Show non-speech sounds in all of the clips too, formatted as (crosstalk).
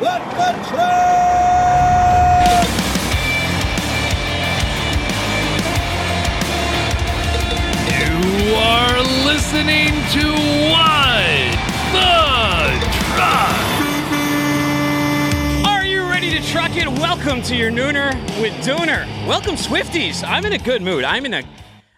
Let the truck! You are listening to What the Truck. Are you ready to truck it? Welcome to your nooner with Dooner. Welcome, Swifties. I'm in a good mood. I'm in a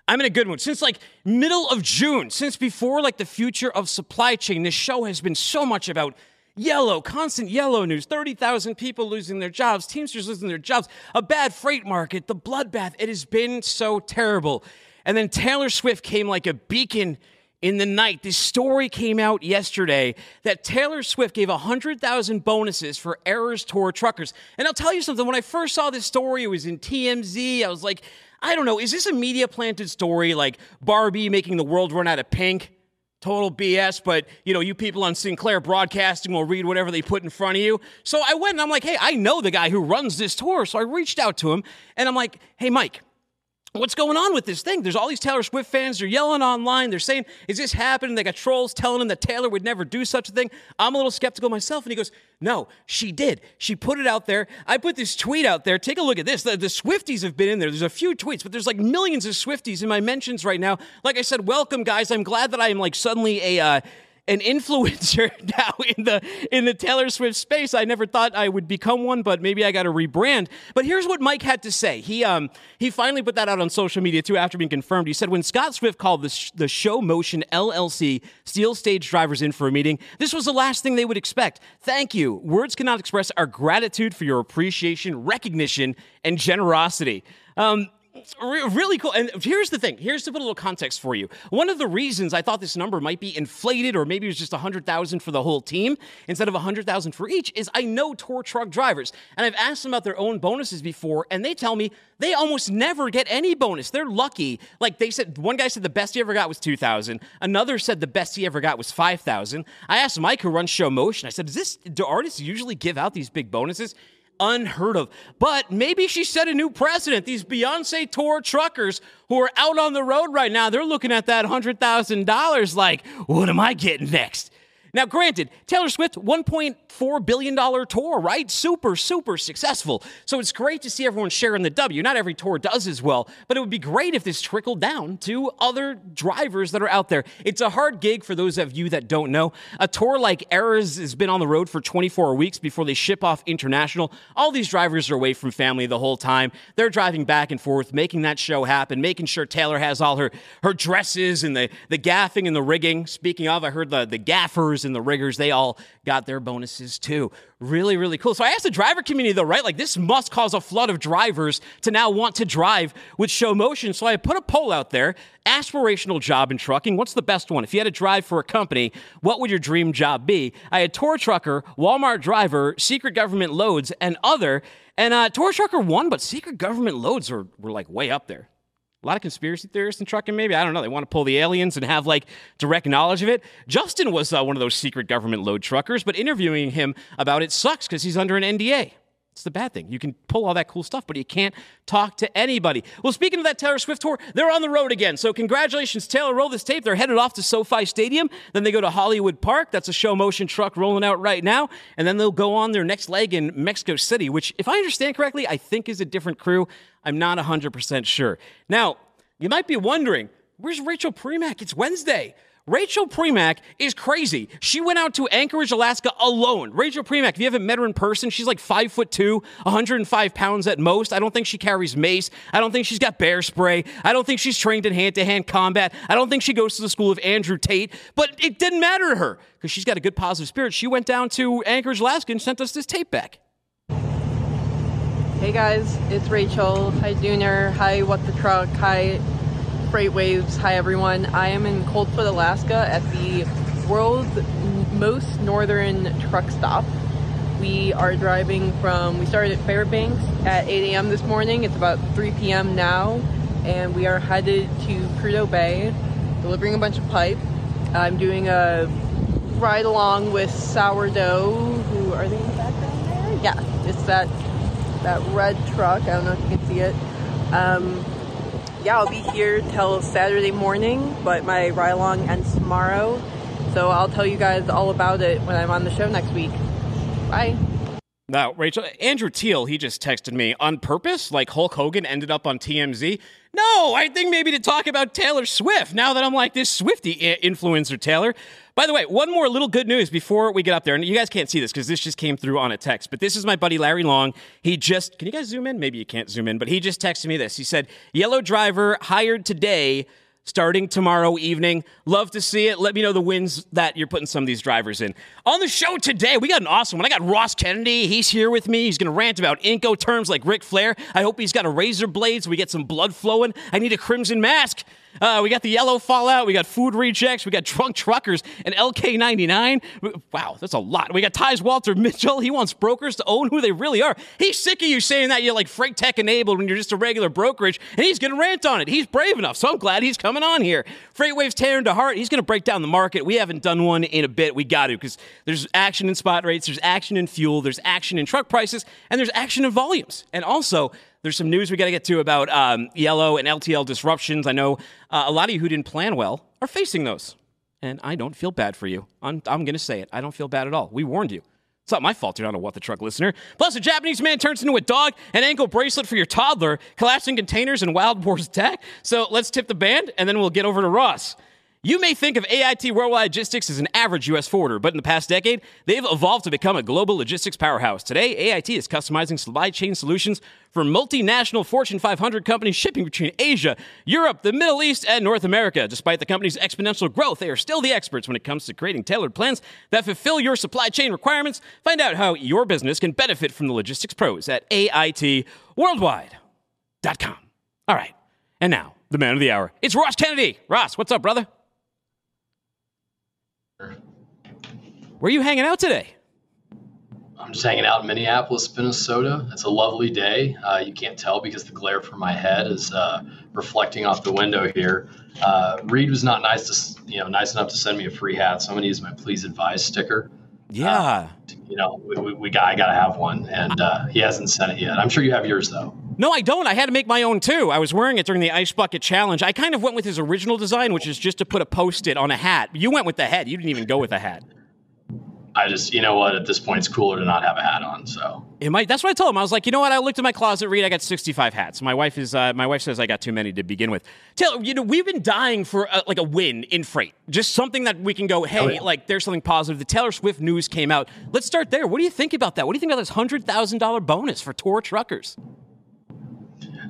I'm in a good mood. Since like middle of June, since before like the future of supply chain, this show has been so much about yellow, constant yellow news, 30,000 people losing their jobs, Teamsters losing their jobs, a bad freight market, the bloodbath. It has been so terrible. And then Taylor Swift came like a beacon in the night. This story came out yesterday that Taylor Swift gave 100,000 bonuses for Eras Tour truckers. And I'll tell you something, when I first saw this story, it was in TMZ. I was like, I don't know, is this a media planted story like Barbie making the world run out of pink? Total BS, but you know, you people on Sinclair Broadcasting will read whatever they put in front of you. So I went and I'm like, hey, I know the guy who runs this tour. So I reached out to him and I'm like, hey, Mike, what's going on with this thing? There's all these Taylor Swift fans. They're yelling online. They're saying, is this happening? They got trolls telling him that Taylor would never do such a thing. I'm a little skeptical myself. And he goes, no, she did. She put it out there. I put this tweet out there. Take a look at this. The, the Swifties have been in there. There's a few tweets, but there's like millions of Swifties in my mentions right now. Like I said, welcome, guys. I'm glad that I am like suddenly a. Uh, an influencer (laughs) now in the in the Taylor Swift space. I never thought I would become one, but maybe I got to rebrand. But here's what Mike had to say. He um he finally put that out on social media too after being confirmed. He said when Scott Swift called the sh- the Show Motion LLC steel stage drivers in for a meeting, this was the last thing they would expect. Thank you. Words cannot express our gratitude for your appreciation, recognition, and generosity. Um, Re- really cool. And here's the thing. Here's to put a little context for you. One of the reasons I thought this number might be inflated, or maybe it was just 100,000 for the whole team instead of 100,000 for each, is I know tour truck drivers, and I've asked them about their own bonuses before, and they tell me they almost never get any bonus. They're lucky. Like they said, one guy said the best he ever got was 2,000. Another said the best he ever got was 5,000. I asked Mike, who runs Show Motion, I said, "Is this do artists usually give out these big bonuses?" Unheard of. But maybe she set a new precedent. These Beyonce tour truckers who are out on the road right now, they're looking at that $100,000 like, what am I getting next? Now, granted, Taylor Swift, $1.4 billion tour, right? Super, super successful. So it's great to see everyone sharing the W. Not every tour does as well, but it would be great if this trickled down to other drivers that are out there. It's a hard gig for those of you that don't know. A tour like Eras has been on the road for 24 weeks before they ship off international. All these drivers are away from family the whole time. They're driving back and forth, making that show happen, making sure Taylor has all her, her dresses and the, the gaffing and the rigging. Speaking of, I heard the, the gaffers and the riggers, they all got their bonuses too. Really, really cool. So I asked the driver community though, right? Like this must cause a flood of drivers to now want to drive with show motion. So I put a poll out there. Aspirational job in trucking. What's the best one? If you had to drive for a company, what would your dream job be? I had tour trucker, Walmart driver, secret government loads, and other. And uh, tour trucker won, but secret government loads are, were like way up there. A lot of conspiracy theorists in trucking, maybe. I don't know. They want to pull the aliens and have like direct knowledge of it. Justin was uh, one of those secret government load truckers, but interviewing him about it sucks because he's under an NDA. It's the bad thing. You can pull all that cool stuff, but you can't talk to anybody. Well, speaking of that Taylor Swift tour, they're on the road again. So, congratulations, Taylor. Roll this tape. They're headed off to SoFi Stadium. Then they go to Hollywood Park. That's a show motion truck rolling out right now. And then they'll go on their next leg in Mexico City, which, if I understand correctly, I think is a different crew. I'm not 100% sure. Now, you might be wondering, where's Rachel Premack? It's Wednesday. Rachel Premack is crazy. She went out to Anchorage, Alaska alone. Rachel Premack, if you haven't met her in person, she's like five foot two, 105 pounds at most. I don't think she carries mace. I don't think she's got bear spray. I don't think she's trained in hand to hand combat. I don't think she goes to the school of Andrew Tate. But it didn't matter to her because she's got a good positive spirit. She went down to Anchorage, Alaska and sent us this tape back. Hey guys, it's Rachel. Hi Dooner. Hi What the Truck. Hi FreightWaves. Hi everyone. I am in Coldfoot, Alaska at the world's most northern truck stop. We are driving from, we started at Fairbanks at 8 a.m. this morning. It's about 3 p.m. now, and we are headed to Prudhoe Bay, delivering a bunch of pipe. I'm doing a ride along with Sourdough, who are they in the background there? Yeah, it's that that red truck. I don't know if you can see it. Um, yeah, I'll be here till Saturday morning, but my ride along ends tomorrow. So I'll tell you guys all about it when I'm on the show next week. Bye. Now, Rachel, Andrew Teal, he just texted me on purpose, like Hulk Hogan ended up on TMZ. No, I think maybe to talk about Taylor Swift now that I'm like this Swifty influencer, Taylor. By the way, one more little good news before we get up there. And you guys can't see this because this just came through on a text, but this is my buddy Larry Long. He just, can you guys zoom in? Maybe you can't zoom in, but he just texted me this. He said, Yellow driver hired today starting tomorrow evening. Love to see it. Let me know the wins that you're putting some of these drivers in. On the show today, we got an awesome one. I got Ross Kennedy. He's here with me. He's going to rant about Incoterms like Ric Flair. I hope he's got a razor blade so we get some blood flowing. I need a crimson mask. Uh, we got the yellow fallout. We got food rejects. We got drunk truckers and LK99. Wow, that's a lot. We got Tai's Walter Mitchell. He wants brokers to own who they really are. He's sick of you saying that you're like freight tech enabled when you're just a regular brokerage, and he's going to rant on it. He's brave enough, so I'm glad he's coming on here. Freightwaves Tanner DeHart. He's going to break down the market. We haven't done one in a bit. We got to because there's action in spot rates, there's action in fuel, there's action in truck prices, and there's action in volumes. And also, there's some news we got to get to about um, Yellow and LTL disruptions. I know uh, a lot of you who didn't plan well are facing those. And I don't feel bad for you. I'm, I'm going to say it. I don't feel bad at all. We warned you. It's not my fault you're not a What the Truck listener. Plus, a Japanese man turns into a dog, an ankle bracelet for your toddler, collapsing containers, and Wild Boar's attack. So let's tip the band, and then we'll get over to Ross. You may think of AIT Worldwide Logistics as an average U.S. forwarder, but in the past decade, they've evolved to become a global logistics powerhouse. Today, AIT is customizing supply chain solutions for multinational Fortune 500 companies shipping between Asia, Europe, the Middle East, and North America. Despite the company's exponential growth, they are still the experts when it comes to creating tailored plans that fulfill your supply chain requirements. Find out how your business can benefit from the logistics pros at AITWorldwide.com. All right, and now, the man of the hour. It's Ross Kennedy. Ross, what's up, brother? Where are you hanging out today? I'm just hanging out in Minneapolis, Minnesota. It's a lovely day. Uh, you can't tell because the glare from my head is uh, reflecting off the window here. Uh, Reed was not nice to, you know, nice enough to send me a free hat, so I'm gonna use my "Please advise" sticker. Yeah. Uh, you know, we, we, we got, I gotta have one, and uh, he hasn't sent it yet. I'm sure you have yours though. No, I don't. I had to make my own too. I was wearing it during the Ice Bucket Challenge. I kind of went with his original design, which is just to put a post it on a hat. You went with the head. You didn't even go with a hat. I just, you know what, at this point, it's cooler to not have a hat on. So it might. That's what I told him. I was like, you know what? I looked in my closet, Reed. I got 65 hats. My wife is. Uh, my wife says I got too many to begin with. Taylor, you know, we've been dying for a, like a win in freight. Just something that we can go, hey, oh, yeah. like there's something positive. The Taylor Swift news came out. Let's start there. What do you think about that? What do you think about this hundred thousand dollar bonus for tour truckers?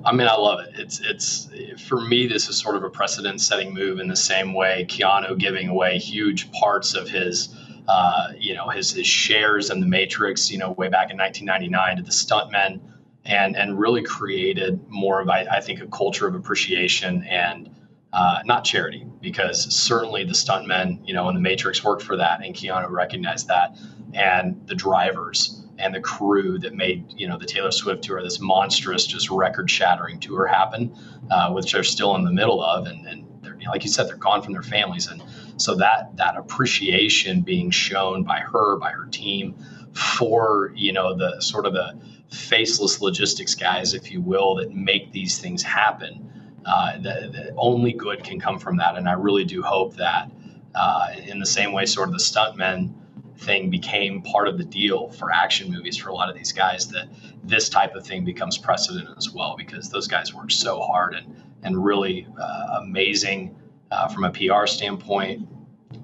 I mean, I love it. It's it's for me. This is sort of a precedent-setting move in the same way Keanu giving away huge parts of his uh, you know, his, his shares in the Matrix, you know, way back in 1999 to the stuntmen and, and really created more of, I, I think, a culture of appreciation and uh, not charity, because certainly the stuntmen, you know, in the Matrix worked for that and Keanu recognized that. And the drivers and the crew that made, you know, the Taylor Swift tour, this monstrous, just record shattering tour happen, uh, which they're still in the middle of. And, and like you said, they're gone from their families. And so that that appreciation being shown by her, by her team, for you know the sort of the faceless logistics guys, if you will, that make these things happen. Uh, the, the only good can come from that, and I really do hope that uh, in the same way, sort of the stuntmen thing became part of the deal for action movies for a lot of these guys that this type of thing becomes precedent as well because those guys work so hard and and really uh, amazing uh, from a PR standpoint,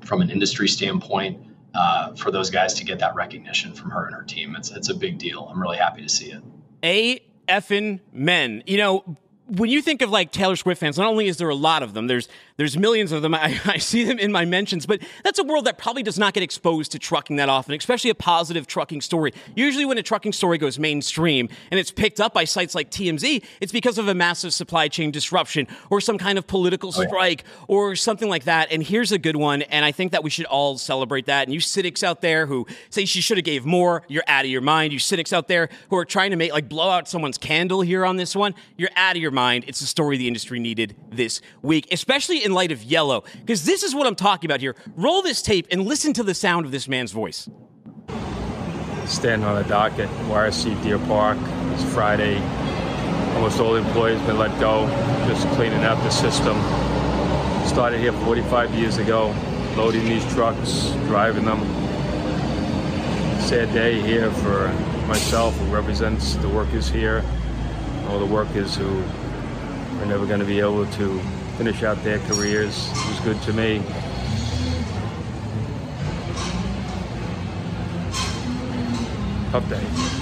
from an industry standpoint, uh, for those guys to get that recognition from her and her team. It's, it's a big deal. I'm really happy to see it. A effing men. You know, when you think of like Taylor Swift fans, not only is there a lot of them, there's there's millions of them. I, (laughs) I, see them in my mentions, but that's a world that probably does not get exposed to trucking that often, especially a positive trucking story. Usually, when a trucking story goes mainstream and it's picked up by sites like TMZ, it's because of a massive supply chain disruption or some kind of political strike oh, yeah. or something like that. And here's a good one, and I think that we should all celebrate that. And you cynics out there who say she should have gave more, you're out of your mind. You cynics out there who are trying to make like blow out someone's candle here on this one, you're out of your mind. It's the story the industry needed this week, especially in light of yellow, because this is what I'm talking about here. Roll this tape and listen to the sound of this man's voice. Standing on the dock at YRC Deer Park. It's Friday. Almost all the employees been let go, just cleaning up the system. Started here 45 years ago, loading these trucks, driving them. sad day here for myself, who represents the workers here, all the workers who are never going to be able to finish out their careers. It was good to me. Day.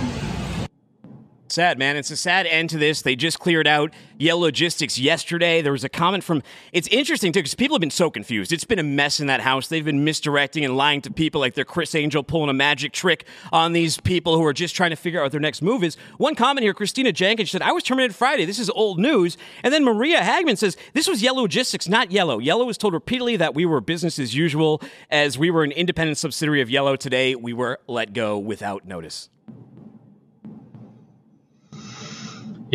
Sad, man. It's a sad end to this. They just cleared out Yellow Logistics yesterday. There was a comment from, it's interesting too, because people have been so confused. It's been a mess in that house. They've been misdirecting and lying to people like they're Criss Angel pulling a magic trick on these people who are just trying to figure out what their next move is. One comment here, Christina Jenkins said, I was terminated Friday. This is old news. And then Maria Hagman says, this was Yellow Logistics, not Yellow. Yellow was told repeatedly that we were business as usual. As we were an independent subsidiary of Yellow today, we were let go without notice.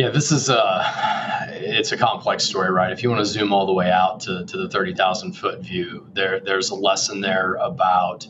Yeah, this is a it's a complex story, right? If you want to zoom all the way out to, to the thirty thousand foot view, there there's a lesson there about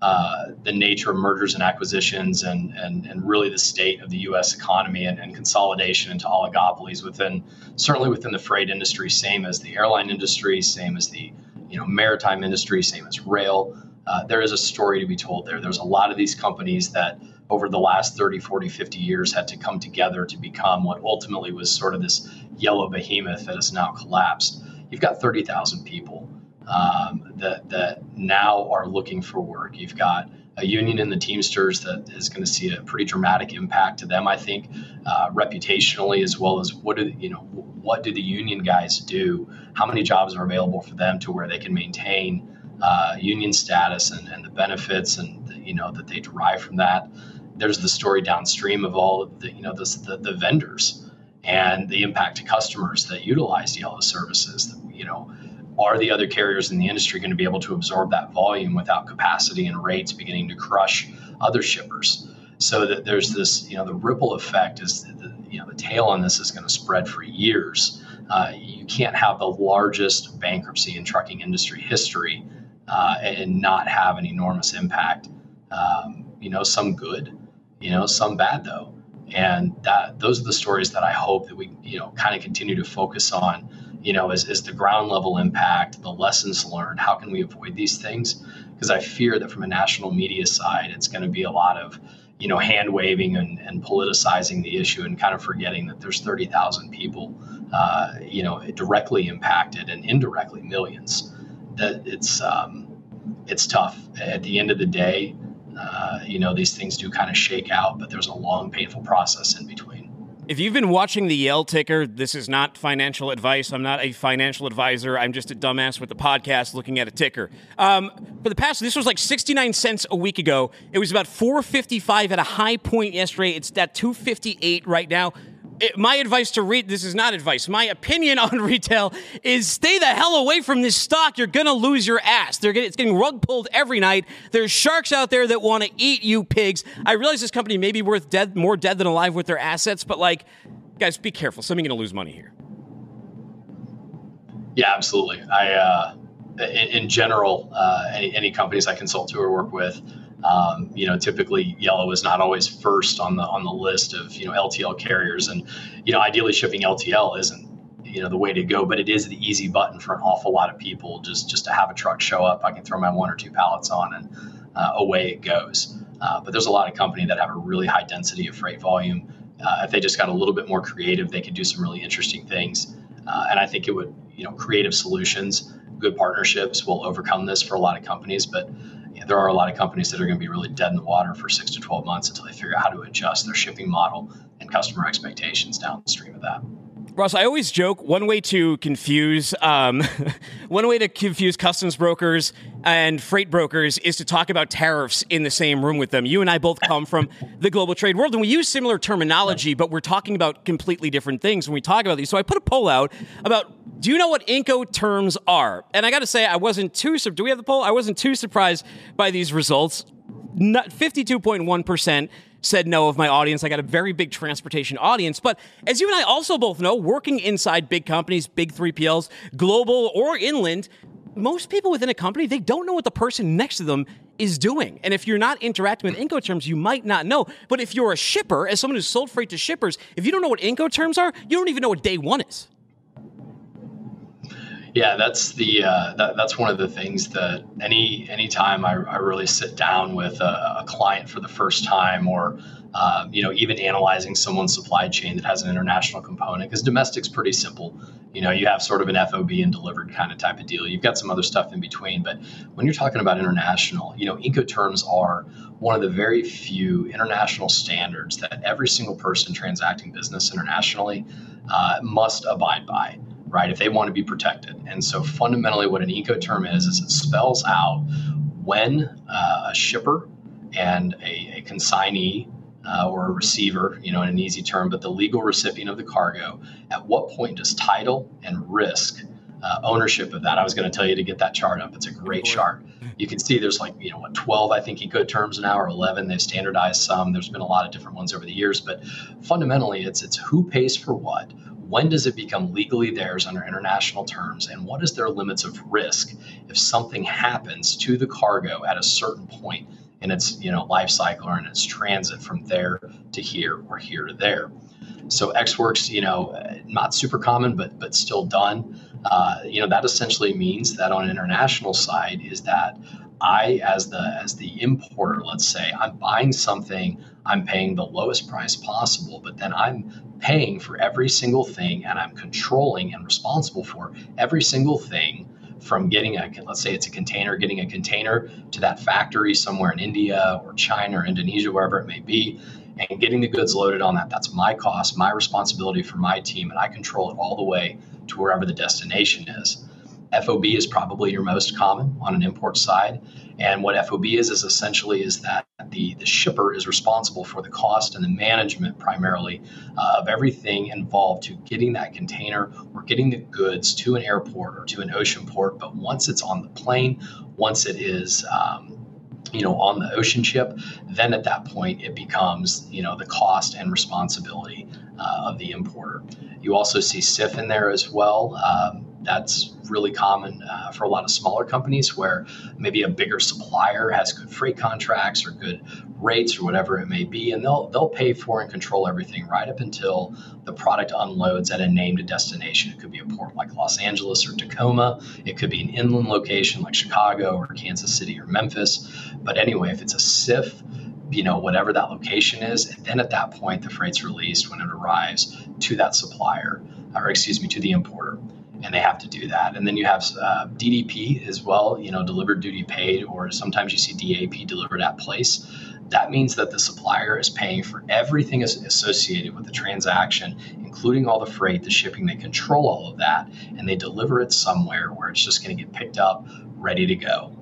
uh, the nature of mergers and acquisitions and, and, and really the state of the U.S. economy and, and, consolidation into oligopolies within certainly within the freight industry, same as the airline industry, same as the you know maritime industry, same as rail. Uh, there is a story to be told there. There's a lot of these companies that over the last 30, 40, 50 years had to come together to become what ultimately was sort of this yellow behemoth that has now collapsed. You've got 30,000 people um, that, that now are looking for work. You've got a union in the Teamsters that is going to see a pretty dramatic impact to them, I think, uh, reputationally as well as what do you know what do the union guys do? How many jobs are available for them to where they can maintain uh, union status and, and the benefits and the, you know that they derive from that there's the story downstream of all the you know the, the, vendors and the impact to customers that utilize Yellow services. You know, are the other carriers in the industry going to be able to absorb that volume without capacity and rates beginning to crush other shippers? So that there's this, you know, the ripple effect is, the, you know, the tail on this is going to spread for years. Uh, you can't have the largest bankruptcy in trucking industry history uh, and not have an enormous impact. Um, you know, some good, you know, some bad though. And that those are the stories that I hope that we, you know, kind of continue to focus on, you know, as, as the ground level impact, the lessons learned, how can we avoid these things? Because I fear that from a national media side, it's going to be a lot of, you know, hand waving and, and politicizing the issue and kind of forgetting that there's 30,000 people, uh, you know, directly impacted and indirectly millions. That it's um, it's tough. At the end of the day, uh, you know, these things do kind of shake out, but there's a long, painful process in between. If you've been watching the Yell ticker, this is not financial advice. I'm not a financial advisor. I'm just a dumbass with a podcast looking at a ticker. Um, for the past, this was like 69 cents a week ago. It was about 455 at a high point yesterday. It's at 258 right now it, my advice to read this is not advice. My opinion (laughs) on retail is stay the hell away from this stock. You're gonna lose your ass. They're getting, it's getting rug pulled every night. There's sharks out there that want to eat you pigs. I realize this company may be worth dead, more dead than alive with their assets, but like, guys, be careful. Somebody's gonna lose money here. Yeah, absolutely. I, uh, in, in general, uh, any, any companies I consult to or work with, um, you know, typically yellow is not always first on the on the list of you know LTL carriers, and you know, ideally shipping LTL isn't you know the way to go, but it is the easy button for an awful lot of people. Just just to have a truck show up, I can throw my one or two pallets on, and uh, away it goes. Uh, but there's a lot of company that have a really high density of freight volume. Uh, if they just got a little bit more creative, they could do some really interesting things. Uh, and I think it would, you know, creative solutions, good partnerships will overcome this for a lot of companies. But there are a lot of companies that are going to be really dead in the water for six to 12 months until they figure out how to adjust their shipping model and customer expectations downstream of that. Ross, I always joke one way to confuse um, (laughs) one way to confuse customs brokers and freight brokers is to talk about tariffs in the same room with them. You and I both come from the global trade world, and we use similar terminology, but we're talking about completely different things when we talk about these. So I put a poll out about do you know what Incoterms are? And I got to say, I wasn't too. Do we have the poll? I wasn't too surprised by these results. Fifty-two point one percent said no of my audience. I got a very big transportation audience. But as you and I also both know, working inside big companies, big 3PLs, global or inland, most people within a company, they don't know what the person next to them is doing. And if you're not interacting with Incoterms, you might not know. But if you're a shipper, as someone who's sold freight to shippers, if you don't know what Incoterms are, you don't even know what day one is. Yeah, that's the uh, that, that's one of the things that any anytime I, I really sit down with a, a client for the first time, or uh, you know even analyzing someone's supply chain that has an international component, because domestic's pretty simple. You know, you have sort of an FOB and delivered kind of type of deal. You've got some other stuff in between, but when you're talking about international, you know, Incoterms are one of the very few international standards that every single person transacting business internationally uh, must abide by right? If they want to be protected. And so fundamentally, what an Incoterm is, is it spells out when uh, a shipper and a, a consignee uh, or a receiver, you know, in an easy term, but the legal recipient of the cargo, at what point does title and risk uh, ownership of that? I was going to tell you to get that chart up. It's a great chart. You can see there's like, you know, what, 12, I think, Incoterms now, or 11. They've standardized some. There's been a lot of different ones over the years, but fundamentally, it's it's who pays for what, when does it become legally theirs under international terms and what is their limits of risk if something happens to the cargo at a certain point in its you know life cycle or in its transit from there to here or here to there? So ex works you know not super common but but still done. Uh, you know that essentially means that on an international side is that I, as the as the importer, let's say, I'm buying something, I'm paying the lowest price possible, but then I'm paying for every single thing and I'm controlling and responsible for every single thing from getting a let's say it's a container, getting a container to that factory somewhere in India or China or Indonesia, wherever it may be, and getting the goods loaded on that. That's my cost, my responsibility for my team, and I control it all the way to wherever the destination is. FOB is probably your most common on an import side. And what FOB is is essentially is that the, the shipper is responsible for the cost and the management primarily uh, of everything involved to getting that container or getting the goods to an airport or to an ocean port. But once it's on the plane, once it is um, you know on the ocean ship then at that point it becomes you know the cost and responsibility uh, of the importer you also see CIF in there as well um, that's really common uh, for a lot of smaller companies where maybe a bigger supplier has good freight contracts or good rates or whatever it may be, and they'll they'll pay for and control everything right up until the product unloads at a named destination. It could be a port like Los Angeles or Tacoma. It could be an inland location like Chicago or Kansas City or Memphis. But anyway, if it's a CIF, you know, whatever that location is, and then at that point the freight's released when it arrives to that supplier, or excuse me, to the importer and they have to do that. And then you have uh, DDP as well, you know, delivered duty paid, or sometimes you see DAP delivered at place. That means that the supplier is paying for everything associated with the transaction, including all the freight, the shipping. They control all of that, and they deliver it somewhere where it's just going to get picked up, ready to go.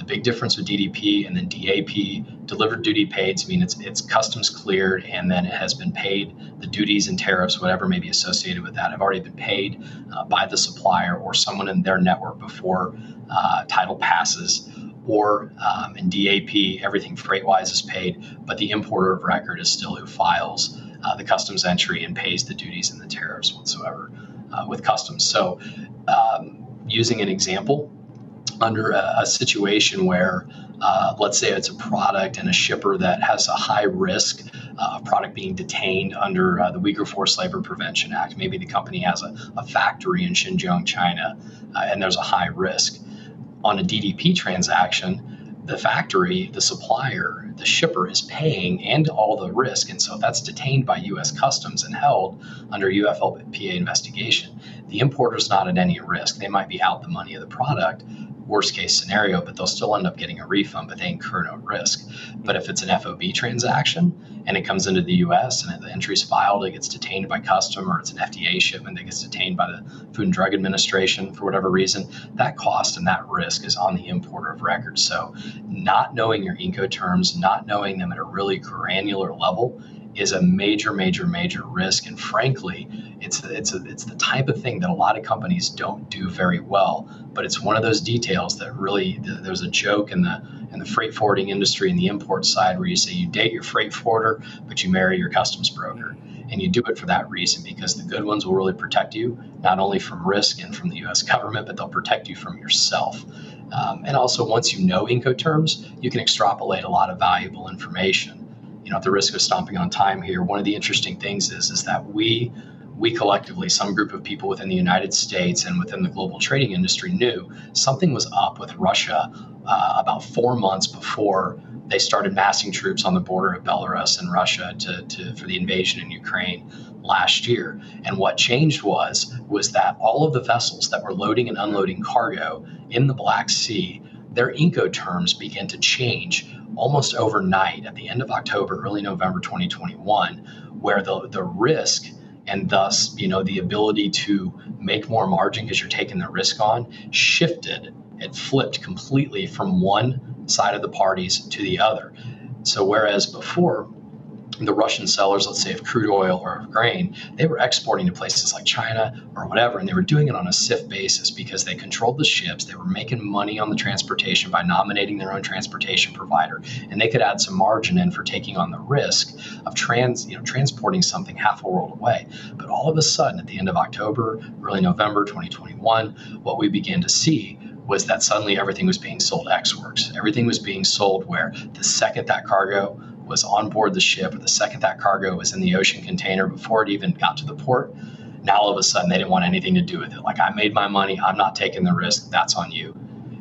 The big difference with DDP and then DAP, delivered duty paid, I mean it's it's customs cleared and then it has been paid. The duties and tariffs, whatever may be associated with that, have already been paid uh, by the supplier or someone in their network before uh, title passes. Or um, in DAP, everything freight wise is paid, but the importer of record is still who files uh, the customs entry and pays the duties and the tariffs whatsoever uh, with customs. So, um, using an example, under a, a situation where, uh, let's say it's a product and a shipper that has a high risk uh, of product being detained under uh, the Uyghur Forced Labor Prevention Act. Maybe the company has a, a factory in Xinjiang, China, uh, and there's a high risk. On a DDP transaction, the factory, the supplier, the shipper is paying and all the risk. And so if that's detained by US Customs and held under UFLPA investigation, the importer is not at any risk. They might be out the money of the product, worst case scenario, but they'll still end up getting a refund, but they incur no risk. But if it's an FOB transaction and it comes into the US and the entry is filed, it gets detained by custom or it's an FDA shipment that gets detained by the Food and Drug Administration for whatever reason, that cost and that risk is on the importer of record. So not knowing your Incoterms, not knowing them at a really granular level is a major, major, major risk. And frankly, it's it's a, it's the type of thing that a lot of companies don't do very well. But it's one of those details that really there's a joke in the in the freight forwarding industry and the import side where you say you date your freight forwarder, but you marry your customs broker. And you do it for that reason because the good ones will really protect you, not only from risk and from the US government, but they'll protect you from yourself. Um, and also, once you know Incoterms, you can extrapolate a lot of valuable information you know, at the risk of stomping on time here, one of the interesting things is is that we we collectively, some group of people within the United States and within the global trading industry, knew something was up with Russia uh, about four months before they started massing troops on the border of Belarus and Russia to, to, for the invasion in Ukraine last year. And what changed was was that all of the vessels that were loading and unloading cargo in the Black Sea, their Incoterms began to change almost overnight at the end of October, early November 2021, where the, the risk and thus you know the ability to make more margin because you're taking the risk on shifted it flipped completely from one side of the parties to the other. So, whereas before, the Russian sellers, let's say of crude oil or of grain, they were exporting to places like China or whatever, and they were doing it on a CIF basis because they controlled the ships. They were making money on the transportation by nominating their own transportation provider, and they could add some margin in for taking on the risk of trans, you know, transporting something half a world away. But all of a sudden, at the end of October, early November 2021, what we began to see was that suddenly everything was being sold ex works. Everything was being sold where the second that cargo was on board the ship, or the second that cargo was in the ocean container before it even got to the port, now all of a sudden they didn't want anything to do with it. Like, I made my money, I'm not taking the risk, that's on you.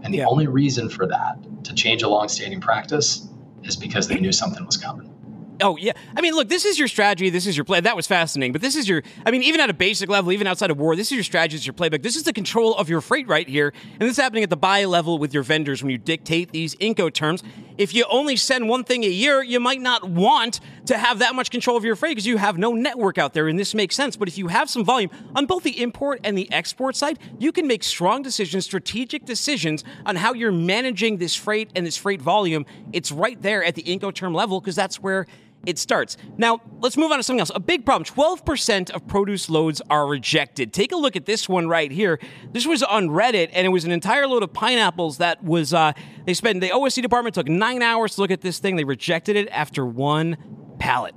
And the yeah. only reason for that to change a long-standing practice is because they knew something was coming. Oh yeah, I mean, look, this is your strategy. This is your play. That was fascinating, but this is your. I mean, even at a basic level, even outside of war, this is your strategy. This is your playbook. This is the control of your freight right here, and this is happening at the buy level with your vendors when you dictate these Incoterms. If you only send one thing a year, you might not want to have that much control of your freight because you have no network out there, and this makes sense. But if you have some volume on both the import and the export side, you can make strong decisions, strategic decisions on how you're managing this freight and this freight volume. It's right there at the Incoterm level because that's where it starts. Now, let's move on to something else. A big problem 12% of produce loads are rejected. Take a look at this one right here. This was on Reddit, and it was an entire load of pineapples that was, uh, they spent, the OSC department took nine hours to look at this thing. They rejected it after one pallet.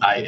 I,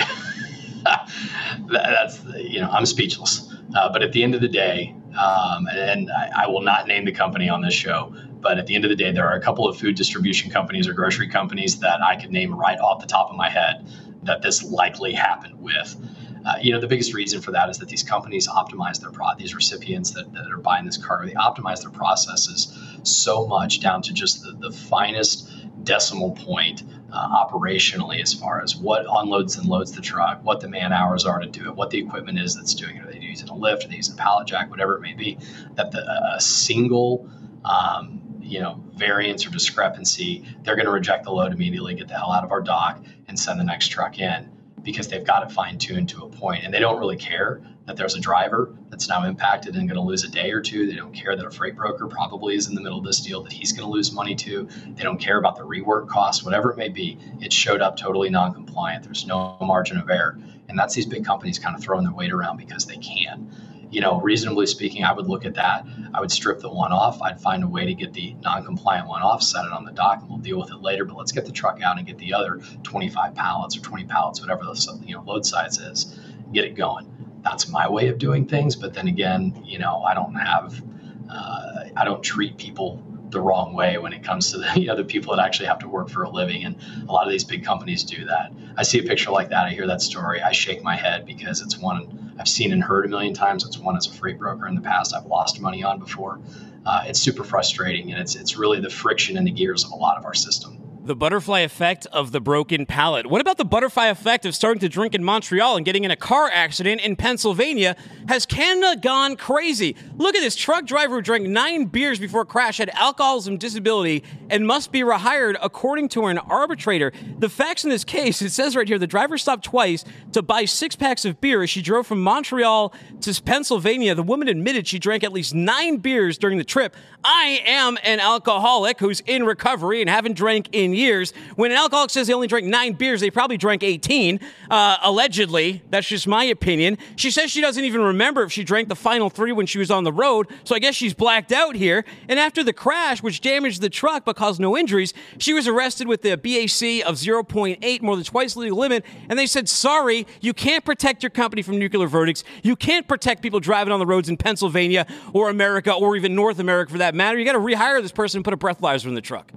(laughs) that's, you know, I'm speechless. Uh, but at the end of the day, um, and I, I will not name the company on this show, but at the end of the day, there are a couple of food distribution companies or grocery companies that I could name right off the top of my head that this likely happened with. Uh, you know, the biggest reason for that is that these companies optimize their pro these recipients that, that are buying this cargo, they optimize their processes so much down to just the, the finest decimal point uh, operationally as far as what unloads and loads the truck, what the man hours are to do it, what the equipment is that's doing it. Are they using a lift? Are they using a pallet jack? Whatever it may be. That the, a single um, you know variance or discrepancy, they're going to reject the load immediately, get the hell out of our dock, and send the next truck in because they've got it fine tuned to a point, and they don't really care that there's a driver that's now impacted and going to lose a day or two. They don't care that a freight broker probably is in the middle of this deal that he's going to lose money to. They don't care about the rework costs, whatever it may be. It showed up totally non-compliant. There's no margin of error, and that's these big companies kind of throwing their weight around because they can you know, reasonably speaking, I would look at that. I would strip the one off. I'd find a way to get the non-compliant one off, set it on the dock, and we'll deal with it later. But let's get the truck out and get the other 25 pallets or 20 pallets, whatever the you know load size is, get it going. That's my way of doing things. But then again, you know, I don't have, uh, I don't treat people the wrong way when it comes to (laughs) the, you know, the people that actually have to work for a living. And a lot of these big companies do that. I see a picture like that. I hear that story. I shake my head because it's one I've seen and heard a million times. It's one as a freight broker in the past I've lost money on before. Uh, it's super frustrating, and it's it's really the friction in the gears of a lot of our system the butterfly effect of the broken pallet. What about the butterfly effect of starting to drink in Montreal and getting in a car accident in Pennsylvania? Has Canada gone crazy? Look at this truck driver who drank nine beers before crash, had alcoholism disability, and must be rehired according to an arbitrator. The facts in this case, it says right here, the driver stopped twice to buy six packs of beer as she drove from Montreal to Pennsylvania. The woman admitted she drank at least nine beers during the trip. I am an alcoholic who's in recovery and haven't drank in years. When an alcoholic says they only drank nine beers, they probably drank 18, uh, allegedly. That's just my opinion. She says she doesn't even remember if she drank the final three when she was on the road, so I guess she's blacked out here. And after the crash, which damaged the truck but caused no injuries, she was arrested with the BAC of 0.8, more than twice the legal limit. And they said, sorry, you can't protect your company from nuclear verdicts. You can't protect people driving on the roads in Pennsylvania or America or even North America for that that matter. You got to rehire this person and put a breathalyzer in the truck.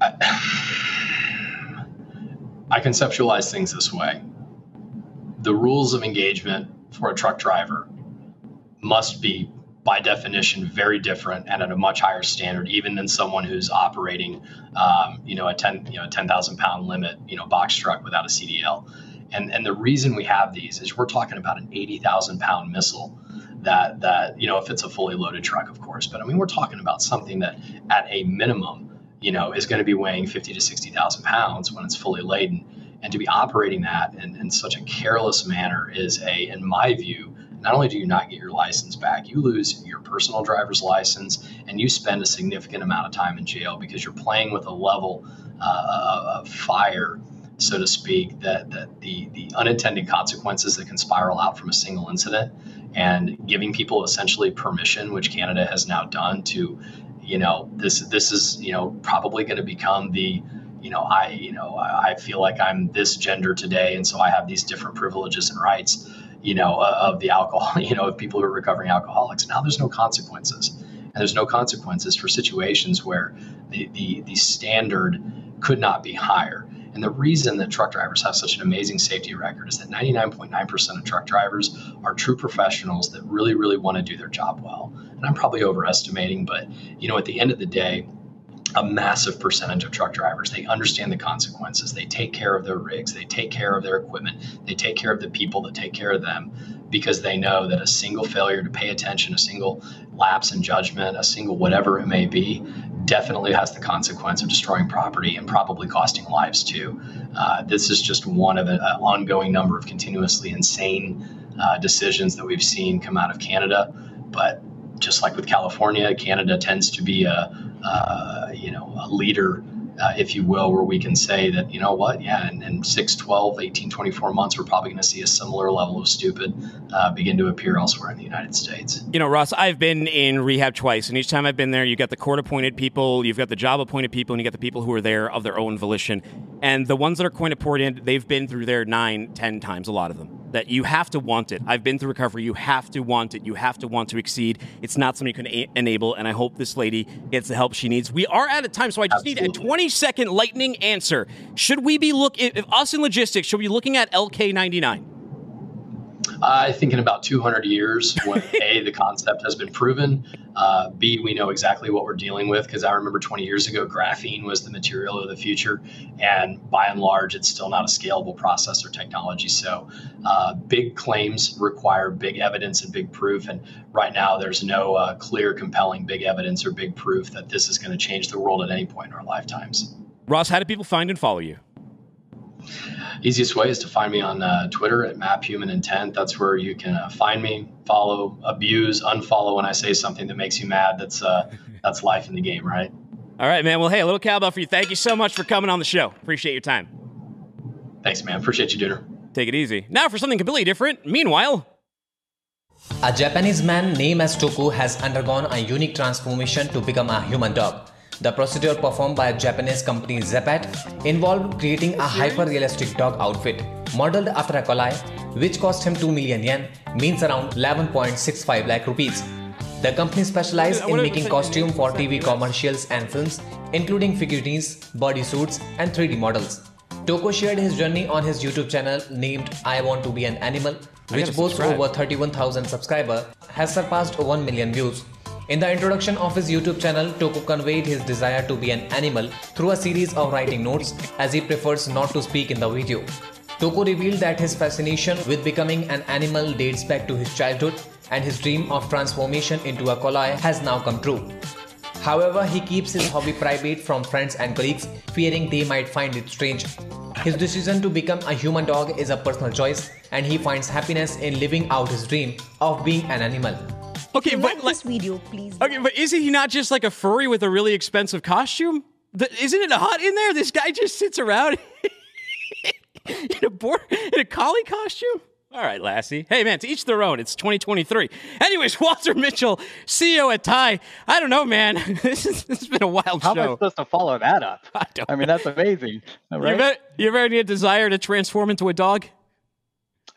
(sighs) I conceptualize things this way. The rules of engagement for a truck driver must be by definition very different and at a much higher standard even than someone who's operating um, you know a 10 you know 10,000 pound limit you know box truck without a CDL and and the reason we have these is we're talking about an 80,000 pound missile that that you know if it's a fully loaded truck of course but I mean we're talking about something that at a minimum you know is going to be weighing 50 to 60,000 pounds when it's fully laden. And to be operating that in, in such a careless manner is a in my view not only do you not get your license back, you lose your personal driver's license and you spend a significant amount of time in jail because you're playing with a level uh, of fire, so to speak, that, that the, the unintended consequences that can spiral out from a single incident. And giving people essentially permission, which Canada has now done to, you know, this this is, you know, probably going to become the you know, I, you know, I feel like I'm this gender today, and so I have these different privileges and rights you know, uh, of the alcohol, (laughs) you know, of people who are recovering alcoholics. Now there's no consequences. And there's no consequences for situations where the, the, the standard could not be higher. And the reason that truck drivers have such an amazing safety record is that 99.9% of truck drivers are true professionals that really, really want to do their job well. And I'm probably overestimating, but you know, at the end of the day, a massive percentage of truck drivers. They understand the consequences. They take care of their rigs. They take care of their equipment. They take care of the people that take care of them because they know that a single failure to pay attention, a single lapse in judgment, a single whatever it may be, definitely has the consequence of destroying property and probably costing lives too. Uh, this is just one of an ongoing number of continuously insane uh, decisions that we've seen come out of Canada. But just like with California, Canada tends to be a uh, you know, a leader, uh, if you will, where we can say that, you know what, yeah, in, in 6, 12, 18, 24 months, we're probably going to see a similar level of stupid uh, begin to appear elsewhere in the United States. You know, Ross, I've been in rehab twice, and each time I've been there, you've got the court appointed people, you've got the job appointed people, and you've got the people who are there of their own volition. And the ones that are court appointed, they've been through there nine, ten times, a lot of them that you have to want it. I've been through recovery. You have to want it. You have to want to exceed. It's not something you can a- enable. And I hope this lady gets the help she needs. We are out of time, so I just Absolutely. need a 20 second lightning answer. Should we be looking, if us in logistics, should we be looking at LK99? I think in about 200 years, when A, (laughs) the concept has been proven, uh, B, we know exactly what we're dealing with. Because I remember 20 years ago, graphene was the material of the future. And by and large, it's still not a scalable process or technology. So uh, big claims require big evidence and big proof. And right now, there's no uh, clear, compelling big evidence or big proof that this is going to change the world at any point in our lifetimes. Ross, how do people find and follow you? Easiest way is to find me on uh, Twitter at MapHumanIntent. That's where you can uh, find me, follow, abuse, unfollow when I say something that makes you mad. That's uh, (laughs) that's life in the game, right? All right, man. Well, hey, a little cowbell for you. Thank you so much for coming on the show. Appreciate your time. Thanks, man. Appreciate you, Dooner. Take it easy. Now for something completely different. Meanwhile, a Japanese man named as Toku has undergone a unique transformation to become a human dog. The procedure performed by Japanese company Zeppet involved creating a hyper-realistic dog outfit modeled after a collie, which cost him 2 million yen, means around 11.65 lakh rupees. The company specializes in making costume for TV commercials and films, including figurines, bodysuits, and 3D models. Toko shared his journey on his YouTube channel named I Want to Be an Animal, which boasts over 31,000 subscribers, has surpassed 1 million views. In the introduction of his YouTube channel, Toku conveyed his desire to be an animal through a series of writing notes as he prefers not to speak in the video. Toku revealed that his fascination with becoming an animal dates back to his childhood and his dream of transformation into a collie has now come true. However, he keeps his hobby private from friends and colleagues, fearing they might find it strange. His decision to become a human dog is a personal choice, and he finds happiness in living out his dream of being an animal. Okay, but like this video, please. Okay, but isn't he not just like a furry with a really expensive costume? The, isn't it hot in there? This guy just sits around (laughs) in a boar, in a collie costume. All right, Lassie. Hey, man, to each their own. It's 2023. Anyways, (laughs) Walter Mitchell, CEO at Tai. I don't know, man. (laughs) this, is, this has been a wild How show. How am I supposed to follow that up? I don't. I mean, that's amazing. Right? You ever, you ever had a desire to transform into a dog?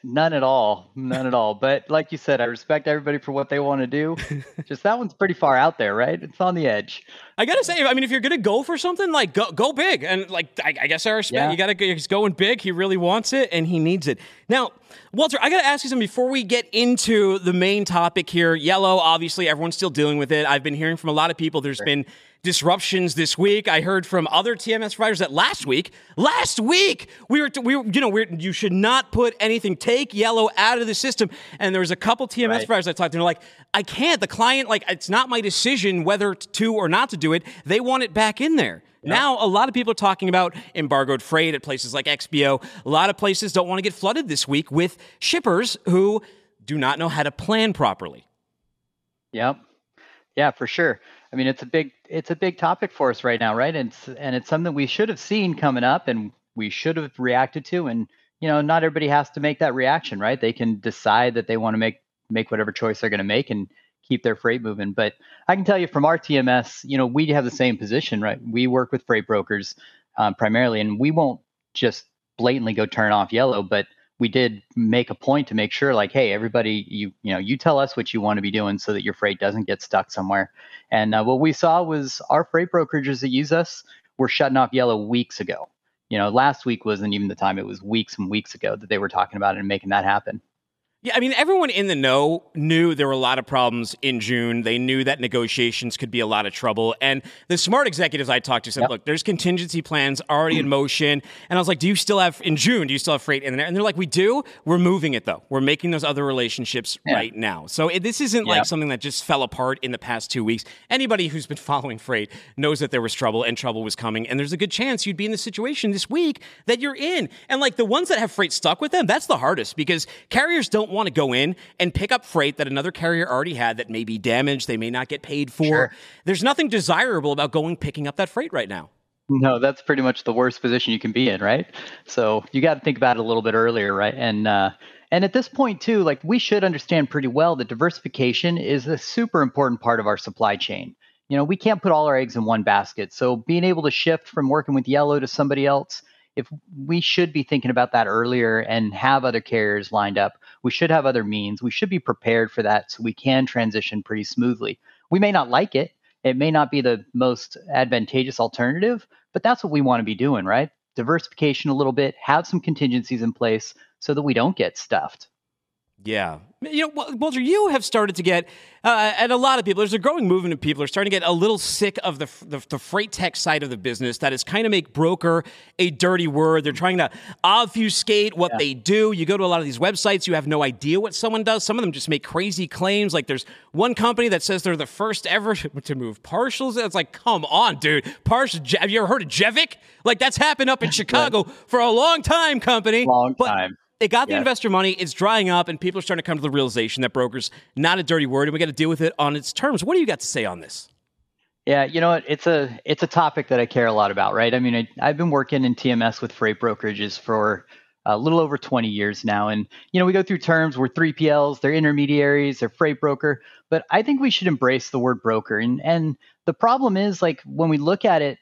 None at all, none at all. But like you said, I respect everybody for what they want to do. (laughs) Just that one's pretty far out there, right? It's on the edge. I gotta say, I mean, if you're gonna go for something, like go go big, and like I, I guess I respect Yeah. you. Gotta go, he's going big. He really wants it, and he needs it. Now, Walter, I gotta ask you something before we get into the main topic here. Yellow, obviously, everyone's still dealing with it. I've been hearing from a lot of people. There's been disruptions this week. I heard from other TMS providers that last week, last week we were, we were you know, we're, you should not put anything. Take yellow out of the system. And there was a couple TMS Right. providers I talked to. And they're like, I can't. The client, like, it's not my decision whether to or not to do it. They want it back in there. Now, a lot of people are talking about embargoed freight at places like XPO. A lot of places don't want to get flooded this week with shippers who do not know how to plan properly. Yep. Yeah, for sure. I mean, it's a big it's a big topic for us right now, right? And it's and it's something we should have seen coming up and we should have reacted to and you know, not everybody has to make that reaction, right? They can decide that they want to make make whatever choice they're going to make and keep their freight moving. But I can tell you from our TMS, you know, we have the same position, right? We work with freight brokers um, primarily, and we won't just blatantly go turn off yellow, but we did make a point to make sure like hey everybody you you know you tell us what you want to be doing so that your freight doesn't get stuck somewhere. And uh, what we saw was our freight brokerages that use us were shutting off yellow weeks ago. You know last week wasn't even the time it was weeks and weeks ago that they were talking about it and making that happen Yeah, I mean, everyone in the know knew there were a lot of problems in June. They knew that negotiations could be a lot of trouble. And the smart executives I talked to said, Yep. look, there's contingency plans already in (clears throat) motion. And I was like, do you still have, in June, do you still have freight in there? And they're like, we do. We're moving it, though. We're making those other relationships Yeah. right now. So it, this isn't like something that just fell apart in the past two weeks. Anybody who's been (laughs) following freight knows that there was trouble and trouble was coming. And there's a good chance you'd be in the situation this week that you're in. And like the ones that have freight stuck with them, that's the hardest because carriers don't want to go in and pick up freight that another carrier already had that may be damaged, they may not get paid for. Sure. There's nothing desirable about going picking up that freight right now. No, that's pretty much the worst position you can be in, right? So you got to think about it a little bit earlier, right? And uh, and at this point too, like we should understand pretty well that diversification is a super important part of our supply chain. You know, we can't put all our eggs in one basket. So being able to shift from working with yellow to somebody else, if we should be thinking about that earlier and have other carriers lined up, we should have other means. We should be prepared for that so we can transition pretty smoothly. We may not like it. It may not be the most advantageous alternative, but that's what we want to be doing, right? Diversification a little bit, have some contingencies in place so that we don't get stuffed. Yeah. You know, Wal- Walter, you have started to get, uh, and a lot of people, there's a growing movement of people are starting to get a little sick of the, the, the freight tech side of the business that is kind of make broker a dirty word. They're trying to obfuscate what they do. You go to a lot of these websites, you have no idea what someone does. Some of them just make crazy claims. Like there's one company that says they're the first ever (laughs) to move partials. It's like, come on, dude. Partial, have you ever heard of Jevic? Like that's happened up in (laughs) Chicago for a long time, company. Long But- time. It got the investor money. It's drying up, and people are starting to come to the realization that broker's not a dirty word, and we got to deal with it on its terms. What do you got to say on this? Yeah, you know what? It's a it's a topic that I care a lot about, right? I mean, I, I've been working in TMS with freight brokerages for a little over 20 years now, and you know, we go through terms. We're 3PLs, they're intermediaries, they're freight broker, but I think we should embrace the word broker. And and the problem is, like, when we look at it,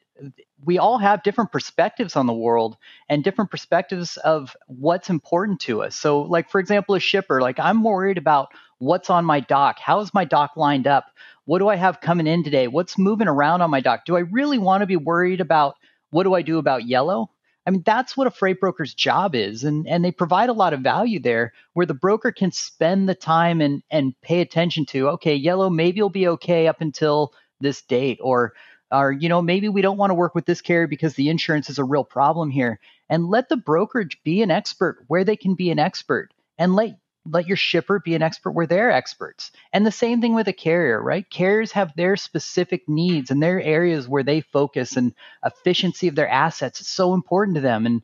we all have different perspectives on the world and different perspectives of what's important to us. So, like for example, a shipper, like I'm worried about what's on my dock. How is my dock lined up? What do I have coming in today? What's moving around on my dock? Do I really want to be worried about what do I do about yellow? I mean, that's what a freight broker's job is, and and they provide a lot of value there, where the broker can spend the time and and pay attention to. Okay, yellow maybe will be okay up until this date, or or you know maybe we don't want to work with this carrier because the insurance is a real problem here, and let the brokerage be an expert where they can be an expert, and let let your shipper be an expert where they're experts. And the same thing with a carrier, right? Carriers have their specific needs and their areas where they focus and efficiency of their assets is so important to them. And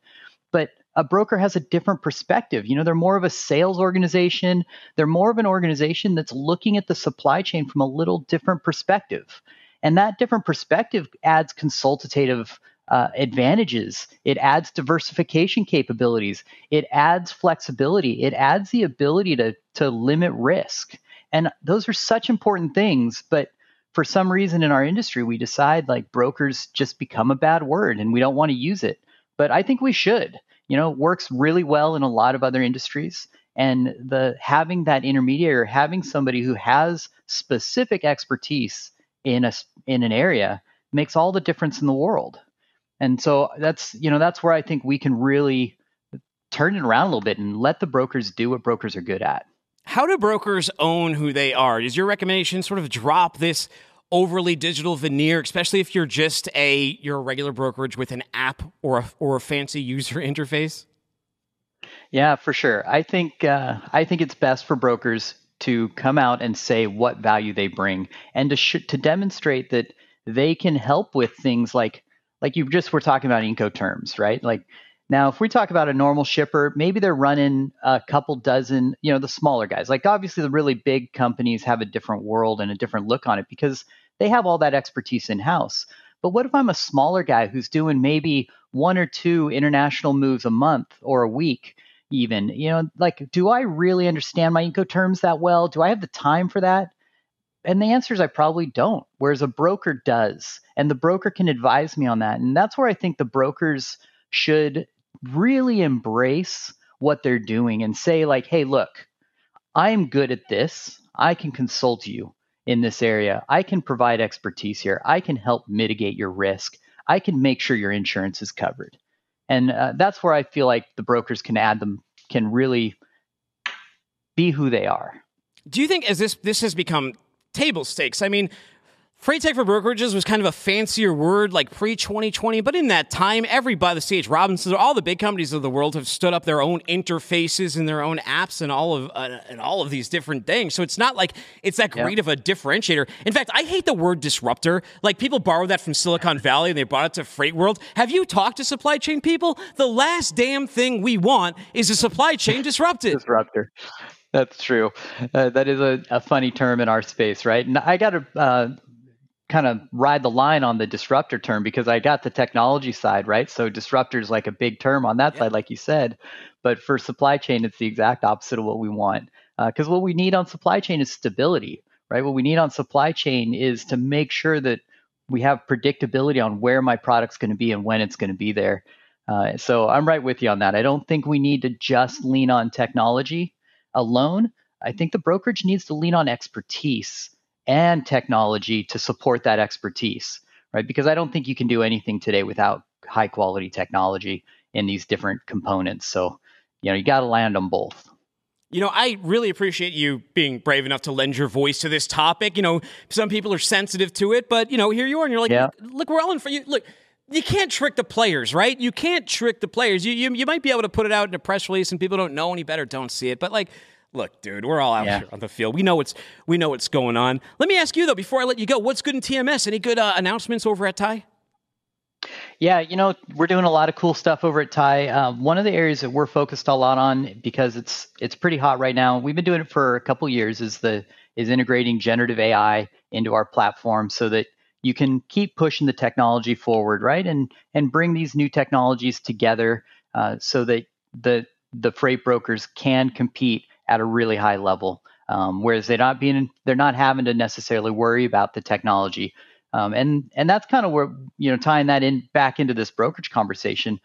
but a broker has a different perspective. You know, they're more of a sales organization. They're more of an organization that's looking at the supply chain from a little different perspective. And that different perspective adds consultative uh, advantages. It adds diversification capabilities. It adds flexibility. It adds the ability to to limit risk. And those are such important things. But for some reason in our industry, we decide like brokers just become a bad word and we don't want to use it. But I think we should. You know, it works really well in a lot of other industries. And the having that intermediary or having somebody who has specific expertise in a in an area makes all the difference in the world. And so that's you know that's where I think we can really turn it around a little bit and let the brokers do what brokers are good at. How do brokers own who they are? Is your recommendation sort of drop this overly digital veneer, especially if you're just a you're a regular brokerage with an app or a or a fancy user (laughs) interface? Yeah, for sure. I think uh, I think it's best for brokers to come out and say what value they bring and to sh- to demonstrate that they can help with things like like you just were talking about Incoterms, right? Like now, if we talk about a normal shipper, maybe they're running a couple dozen, you know, the smaller guys. Like obviously the really big companies have a different world and a different look on it because they have all that expertise in house. But what if I'm a smaller guy who's doing maybe one or two international moves a month or a week? Even, you know, like, do I really understand my Incoterms that well? Do I have the time for that? And the answer is I probably don't, whereas a broker does. And the broker can advise me on that. And that's where I think the brokers should really embrace what they're doing and say, like, hey, look, I'm good at this. I can consult you in this area. I can provide expertise here. I can help mitigate your risk. I can make sure your insurance is covered. And uh, that's where I feel like the brokers can add them, can really be who they are. Do you think as this this has become table stakes? I mean, Freight tech for brokerages was kind of a fancier word like pre 2020, but in that time, everybody, the C.H. Robinson, all the big companies of the world have stood up their own interfaces and their own apps and all of uh, and all of these different things. So it's not like it's that great of a differentiator. In fact, I hate the word disruptor. Like people borrow that from Silicon Valley and they brought it to Freight World. Have you talked to supply chain people? The last damn thing we want is a supply chain (laughs) disrupted. disruptor. That's true. Uh, that is a, a, funny term in our space, right? And I got to uh, kind of ride the line on the disruptor term because I got the technology side, right? So disruptor is like a big term on that yeah. side, like you said. But for supply chain, it's the exact opposite of what we want. Because uh, what we need on supply chain is stability, right? What we need on supply chain is to make sure that we have predictability on where my product's going to be and when it's going to be there. Uh, so I'm right with you on that. I don't think we need to just lean on technology alone. I think the brokerage needs to lean on expertise and technology to support that expertise, right? Because I don't think you can do anything today without high quality technology in these different components. So, you know, you got to land on both. You know, I really appreciate you being brave enough to lend your voice to this topic. You know, some people are sensitive to it, but you know, here you are, and you're like, yeah. look, we're all in for you. Look, you can't trick the players, right? You can't trick the players. You, you you might be able to put it out in a press release, and people don't know any better, don't see it. But like, look, dude, we're all out yeah. here on the field. We know what's we know what's going on. Let me ask you though, before I let you go, what's good in TMS? Any good uh, announcements over at Tai? Yeah, you know, we're doing a lot of cool stuff over at Tai. Um, one of the areas that we're focused a lot on because it's it's pretty hot right now. We've been doing it for a couple years. Is the is integrating generative AI into our platform so that you can keep pushing the technology forward, right? And and bring these new technologies together uh, so that the the freight brokers can compete at a really high level. Um, whereas they're not being they're not having to necessarily worry about the technology. Um, and and that's kind of where you know tying that in back into this brokerage conversation.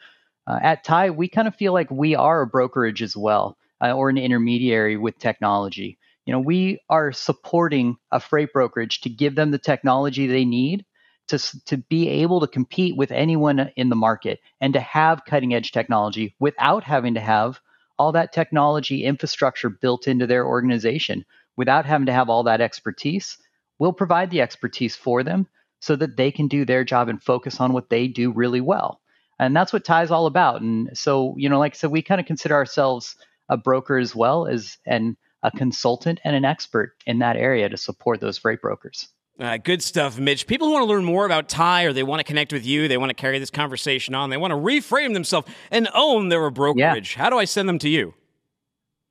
Uh, at Tai, we kind of feel like we are a brokerage as well, uh, or an intermediary with technology. You know, we are supporting a freight brokerage to give them the technology they need to to be able to compete with anyone in the market and to have cutting edge technology without having to have all that technology infrastructure built into their organization without having to have all that expertise. We'll provide the expertise for them so that they can do their job and focus on what they do really well. And that's what Tai is all about. And so, you know, like I said, we kind of consider ourselves a broker as well as and a consultant and an expert in that area to support those freight brokers. Uh, good stuff, Mitch. People who want to learn more about Tai or they want to connect with you, they want to carry this conversation on, they want to reframe themselves and own their brokerage. Yeah. How do I send them to you?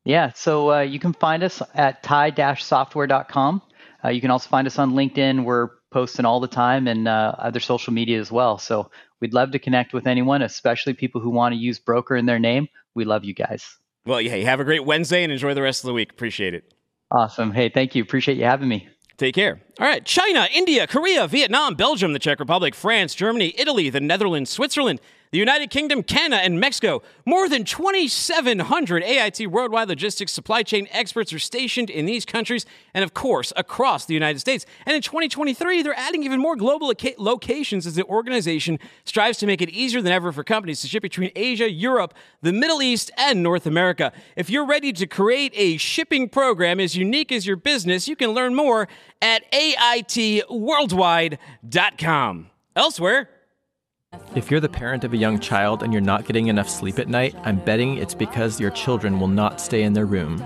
Yeah, so uh, you can find us at tai-software.com. Uh, you can also find us on LinkedIn. We're posting all the time and uh, other social media as well. So we'd love to connect with anyone, especially people who want to use broker in their name. We love you guys. Well, yeah, have a great Wednesday and enjoy the rest of the week. Appreciate it. Awesome. Hey, thank you. Appreciate you having me. Take care. All right. China, India, Korea, Vietnam, Belgium, the Czech Republic, France, Germany, Italy, the Netherlands, Switzerland, the United Kingdom, Canada, and Mexico. More than 2,700 AIT worldwide logistics supply chain experts are stationed in these countries and, of course, across the United States. And in 2023, they're adding even more global loca- locations as the organization strives to make it easier than ever for companies to ship between Asia, Europe, the Middle East, and North America. If you're ready to create a shipping program as unique as your business, you can learn more at AITworldwide.com. Elsewhere, If you're the parent of a young child and you're not getting enough sleep at night, I'm betting it's because your children will not stay in their room.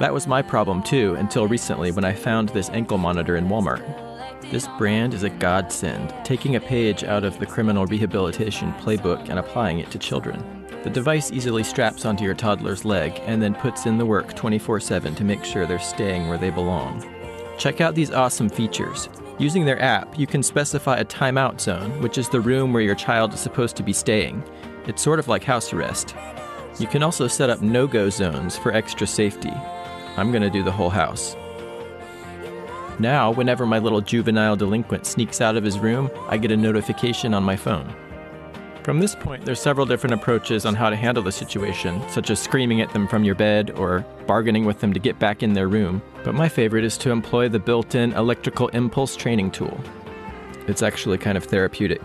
That was my problem too until recently when I found this ankle monitor in Walmart. This brand is a godsend, taking a page out of the criminal rehabilitation playbook and applying it to children. The device easily straps onto your toddler's leg and then puts in the work 24 7 to make sure they're staying where they belong. Check out these awesome features. Using their app, you can specify a timeout zone, which is the room where your child is supposed to be staying. It's sort of like house arrest. You can also set up no go zones for extra safety. I'm going to do the whole house. Now, whenever my little juvenile delinquent sneaks out of his room, I get a notification on my phone. From this point, there's several different approaches on how to handle the situation, such as screaming at them from your bed or bargaining with them to get back in their room. But my favorite is to employ the built in electrical impulse training tool. It's actually kind of therapeutic.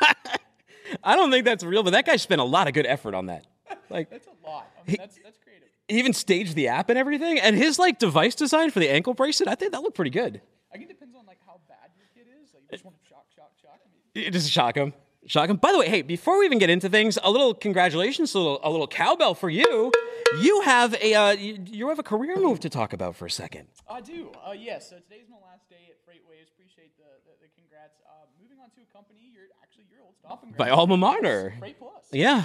(laughs) I don't think that's real, but that guy spent a lot of good effort on that. Like That's a lot. I mean, that's that's creative. he even staged the app and everything, and his like device design for the ankle bracelet. I think that looked pretty good. I think it depends on like how bad your kid is. Like you just want to shock, shock, shock. I mean, It Just shock him, shock him. By the way, hey, before we even get into things, a little congratulations, a little a little cowbell for you. You have a uh, you, you have a career move to talk about for a second. I do. Uh, yes. So today's my last day at FreightWaves. Appreciate the the, the congrats. Uh, moving on to a company. You're actually your old stomping By alma mater. Freight Plus. Yeah.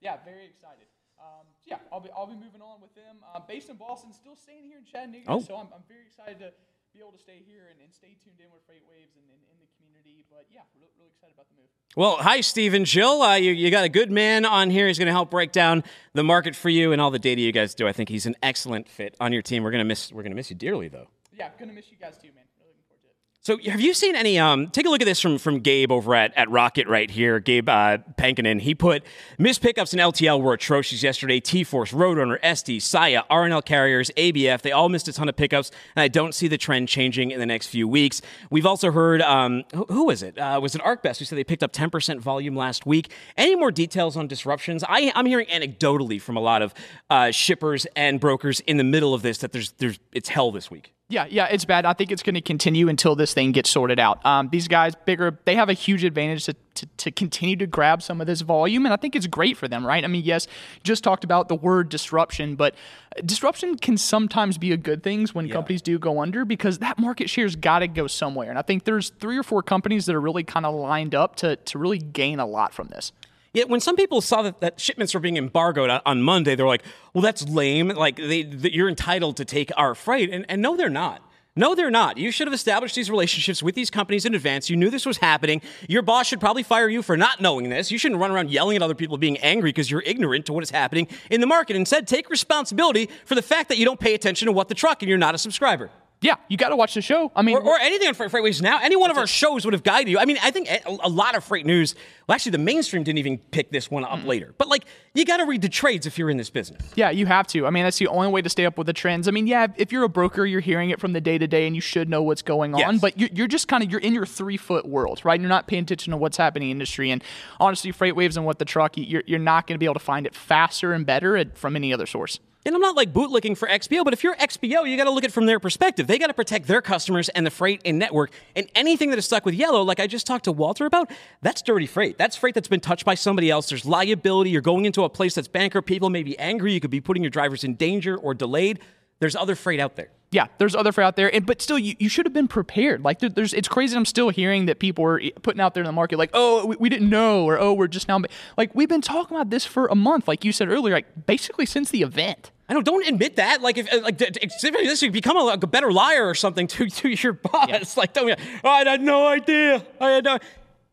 Yeah, very excited. Um, yeah, I'll be I'll be moving on with them. Uh, based in Boston, still staying here in Chattanooga. Oh. So I'm, I'm very excited to be able to stay here and, and stay tuned in with FreightWaves and, and in the community. But yeah, really, really excited about the move. Well, hi, Stephen Jill. Uh, you, you got a good man on here. He's going to help break down the market for you and all the data you guys do. I think he's an excellent fit on your team. We're going to miss we're going to miss you dearly, though. Yeah, gonna miss you guys too, man. Really looking forward to it. So, have you seen any? Um, take a look at this from from Gabe over at, at Rocket right here. Gabe uh, Pankinen. He put missed pickups in LTL were atrocious yesterday. TForce, Roadrunner, SD, Saia, R+L carriers, ABF. They all missed a ton of pickups, and I don't see the trend changing in the next few weeks. We've also heard um, who, who was it? Uh, was it ArcBest who said they picked up 10% volume last week? Any more details on disruptions? I, I'm hearing anecdotally from a lot of uh, shippers and brokers in the middle of this that there's there's it's hell this week. Yeah, yeah, it's bad. I think it's going to continue until this thing gets sorted out. Um, these guys, bigger, they have a huge advantage to, to, to continue to grab some of this volume, and I think it's great for them, right? I mean, yes, just talked about the word disruption, but disruption can sometimes be a good thing when companies do go under because that market share's got to go somewhere. And I think there's three or four companies that are really kind of lined up to, to really gain a lot from this. Yeah, when some people saw that, that shipments were being embargoed on, on Monday, they're like, "Well, that's lame. Like, they, that you're entitled to take our freight." And, and no, they're not. No, they're not. You should have established these relationships with these companies in advance. You knew this was happening. Your boss should probably fire you for not knowing this. You shouldn't run around yelling at other people, being angry because you're ignorant to what is happening in the market. Instead, take responsibility for the fact that you don't pay attention to what the truck and you're not a subscriber. Yeah, you got to watch the show. I mean, Or, or anything on Freight FreightWaves now. Any one of our shows would have guided you. I mean, I think a, a lot of freight news. Well, actually, the mainstream didn't even pick this one up later. But like, you got to read the trades if you're in this business. Yeah, you have to. I mean, that's the only way to stay up with the trends. I mean, yeah, if you're a broker, you're hearing it from the day to day, and you should know what's going on. Yes. But you're, you're just kind of you're in your three foot world, right? You're not paying attention to what's happening in the industry. And honestly, FreightWaves and what the truck, you're, you're not going to be able to find it faster and better at, from any other source. And I'm not like bootlicking for XPO, but if you're XPO, you got to look at it from their perspective. They got to protect their customers and the freight and network. And anything that is stuck with yellow, like I just talked to Walter about, that's dirty freight. That's freight that's been touched by somebody else. There's liability. You're going into a place that's bankrupt. People may be angry. You could be putting your drivers in danger or delayed. There's other freight out there. Yeah, there's other freight out there, and but still, you, you should have been prepared. Like there, there's, it's crazy. I'm still hearing that people are putting out there in the market, like, oh, we, we didn't know, or oh, we're just now, like we've been talking about this for a month, like you said earlier, like basically since the event. I know. Don't admit that. Like, if uh, like d- d- this, you become a, like a better liar or something to, to your (laughs) boss. Like, don't. Oh, I had no idea. I had no.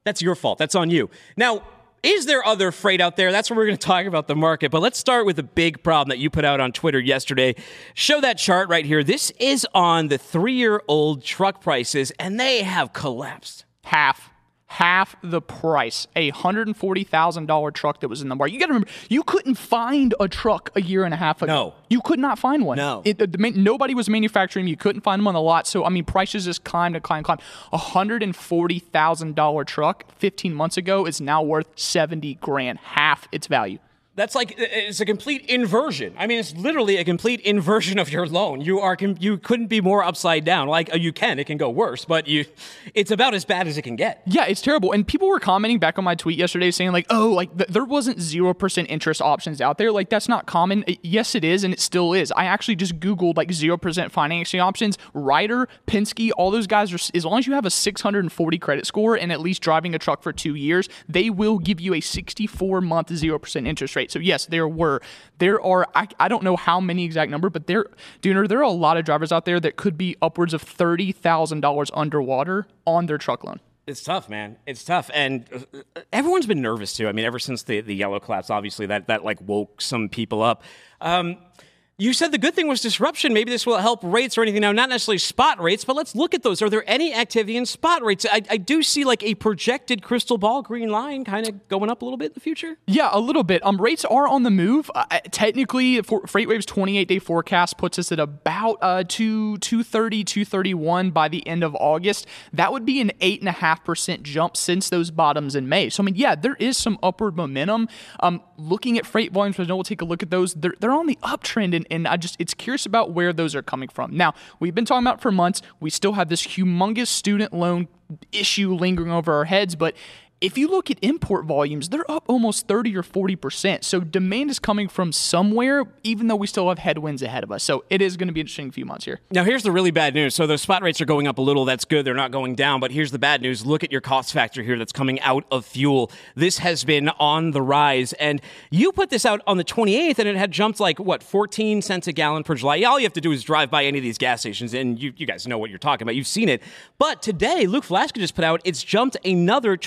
That's your fault. That's on you. Now, is there other freight out there? That's what we're going to talk about the market. But let's start with the big problem that you put out on Twitter yesterday. Show that chart right here. This is on the three-year-old truck prices, and they have collapsed. half half the price. A hundred and forty thousand dollar truck that was in the market. You got to remember, you couldn't find a truck a year and a half ago. No. you could not find one. No. It, the, nobody was manufacturing. You couldn't find them on the lot. So I mean, prices just climbed and climbed, climbed. A hundred and forty thousand dollar truck fifteen months ago is now worth seventy grand, half its value. That's like it's a complete inversion. I mean, it's literally a complete inversion of your loan. You are you couldn't be more upside down. Like uh, you can, it can go worse, but you, it's about as bad as it can get. Yeah, it's terrible. And people were commenting back on my tweet yesterday saying like, "Oh, like th- there wasn't 0% interest options out there. Like that's not common." Uh, Yes, it is and it still is. I actually just googled like 0% financing options. Ryder, Penske, all those guys are as long as you have a 640 credit score and at least driving a truck for 2 years, they will give you a 64 month 0% interest rate. So yes, there were there are I, I don't know how many exact number, but there Dooner, there are a lot of drivers out there that could be upwards of $30,000 underwater on their truck loan. It's tough, man. It's tough, and uh, everyone's been nervous too. I mean, ever since the the yellow collapse, obviously that that like woke some people up. Um, you said the good thing was disruption. Maybe this will help rates or anything. Now, not necessarily spot rates, but let's look at those. Are there any activity in spot rates? I, I do see like a projected crystal ball green line kind of going up a little bit in the future. Yeah, a little bit. Um, rates are on the move. Uh, technically, for FreightWaves' 28 day forecast puts us at about uh, two, 230, 231 by the end of August. That would be an 8.5% jump since those bottoms in May. So, I mean, yeah, there is some upward momentum. Um, looking at freight volumes, know we'll take a look at those. They're, they're on the uptrend, and, and I just, it's curious about where those are coming from. Now, we've been talking about for months. We still have this humongous student loan issue lingering over our heads, but if you look at import volumes, they're up almost 30 or 40%. So demand is coming from somewhere, even though we still have headwinds ahead of us. So it is going to be an interesting few months here. Now, here's the really bad news. So those spot rates are going up a little. That's good. They're not going down. But here's the bad news. Look at your cost factor here that's coming out of fuel. This has been on the rise. And you put this out on the 28th, and it had jumped like, what, 14 cents a gallon per July. All you have to do is drive by any of these gas stations, and you, you guys know what you're talking about. You've seen it. But today, Luke Flaska just put out, it's jumped another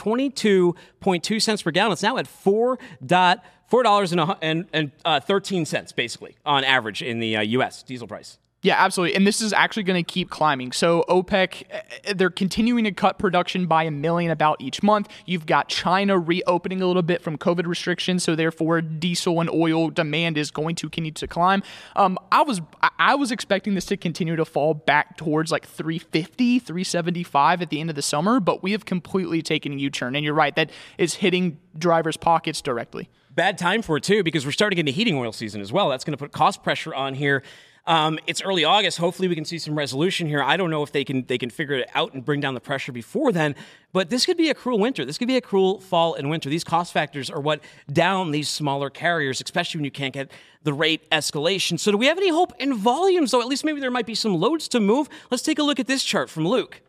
22.2 cents per gallon. It's now at 4 dot four dollars and, and, and uh, thirteen cents basically on average in the uh, U.S. diesel price. Yeah, absolutely. And this is actually going to keep climbing. So OPEC, eh, they're continuing to cut production by a million about each month. You've got China reopening a little bit from COVID restrictions, so therefore diesel and oil demand is going to continue to climb. Um, I was I was expecting this to continue to fall back towards like 350, 375 at the end of the summer, but we have completely taken a U-turn. And you're right, that is hitting drivers' pockets directly. Bad time for it too, because we're starting into heating oil season as well. That's going to put cost pressure on here. Um, it's early August. Hopefully, we can see some resolution here. I don't know if they can they can figure it out and bring down the pressure before then. But this could be a cruel winter. This could be a cruel fall and winter. These cost factors are what down these smaller carriers, especially when you can't get the rate escalation. So, do we have any hope in volumes? Though, at least maybe there might be some loads to move. Let's take a look at this chart from Luke.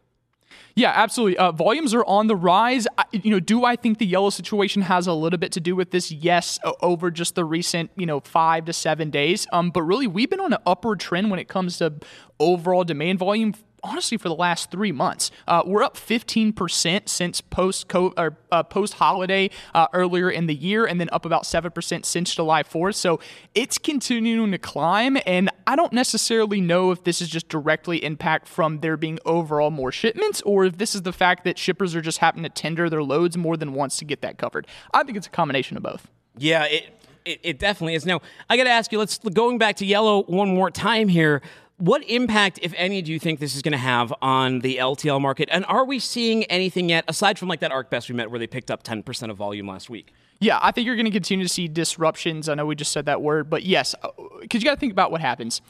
Yeah, absolutely. Uh, volumes are on the rise. I, you know, do I think the yellow situation has a little bit to do with this? Yes, over just the recent, you know, five to seven days. Um, but really, we've been on an upward trend when it comes to overall demand volume. Honestly, for the last three months, uh, we're up 15% since post or uh, post holiday uh, earlier in the year, and then up about 7% since July 4th. So it's continuing to climb, and I don't necessarily know if this is just directly impact from there being overall more shipments, or if this is the fact that shippers are just having to tender their loads more than once to get that covered. I think it's a combination of both. Yeah, it, it, it definitely is. Now, I got to ask you, let's going back to yellow one more time here. What impact, if any, do you think this is going to have on the LTL market? And are we seeing anything yet, aside from like that ArcBest we met where they picked up 10% of volume last week? Yeah, I think you're going to continue to see disruptions. I know we just said that word, but yes, because you got to think about what happens.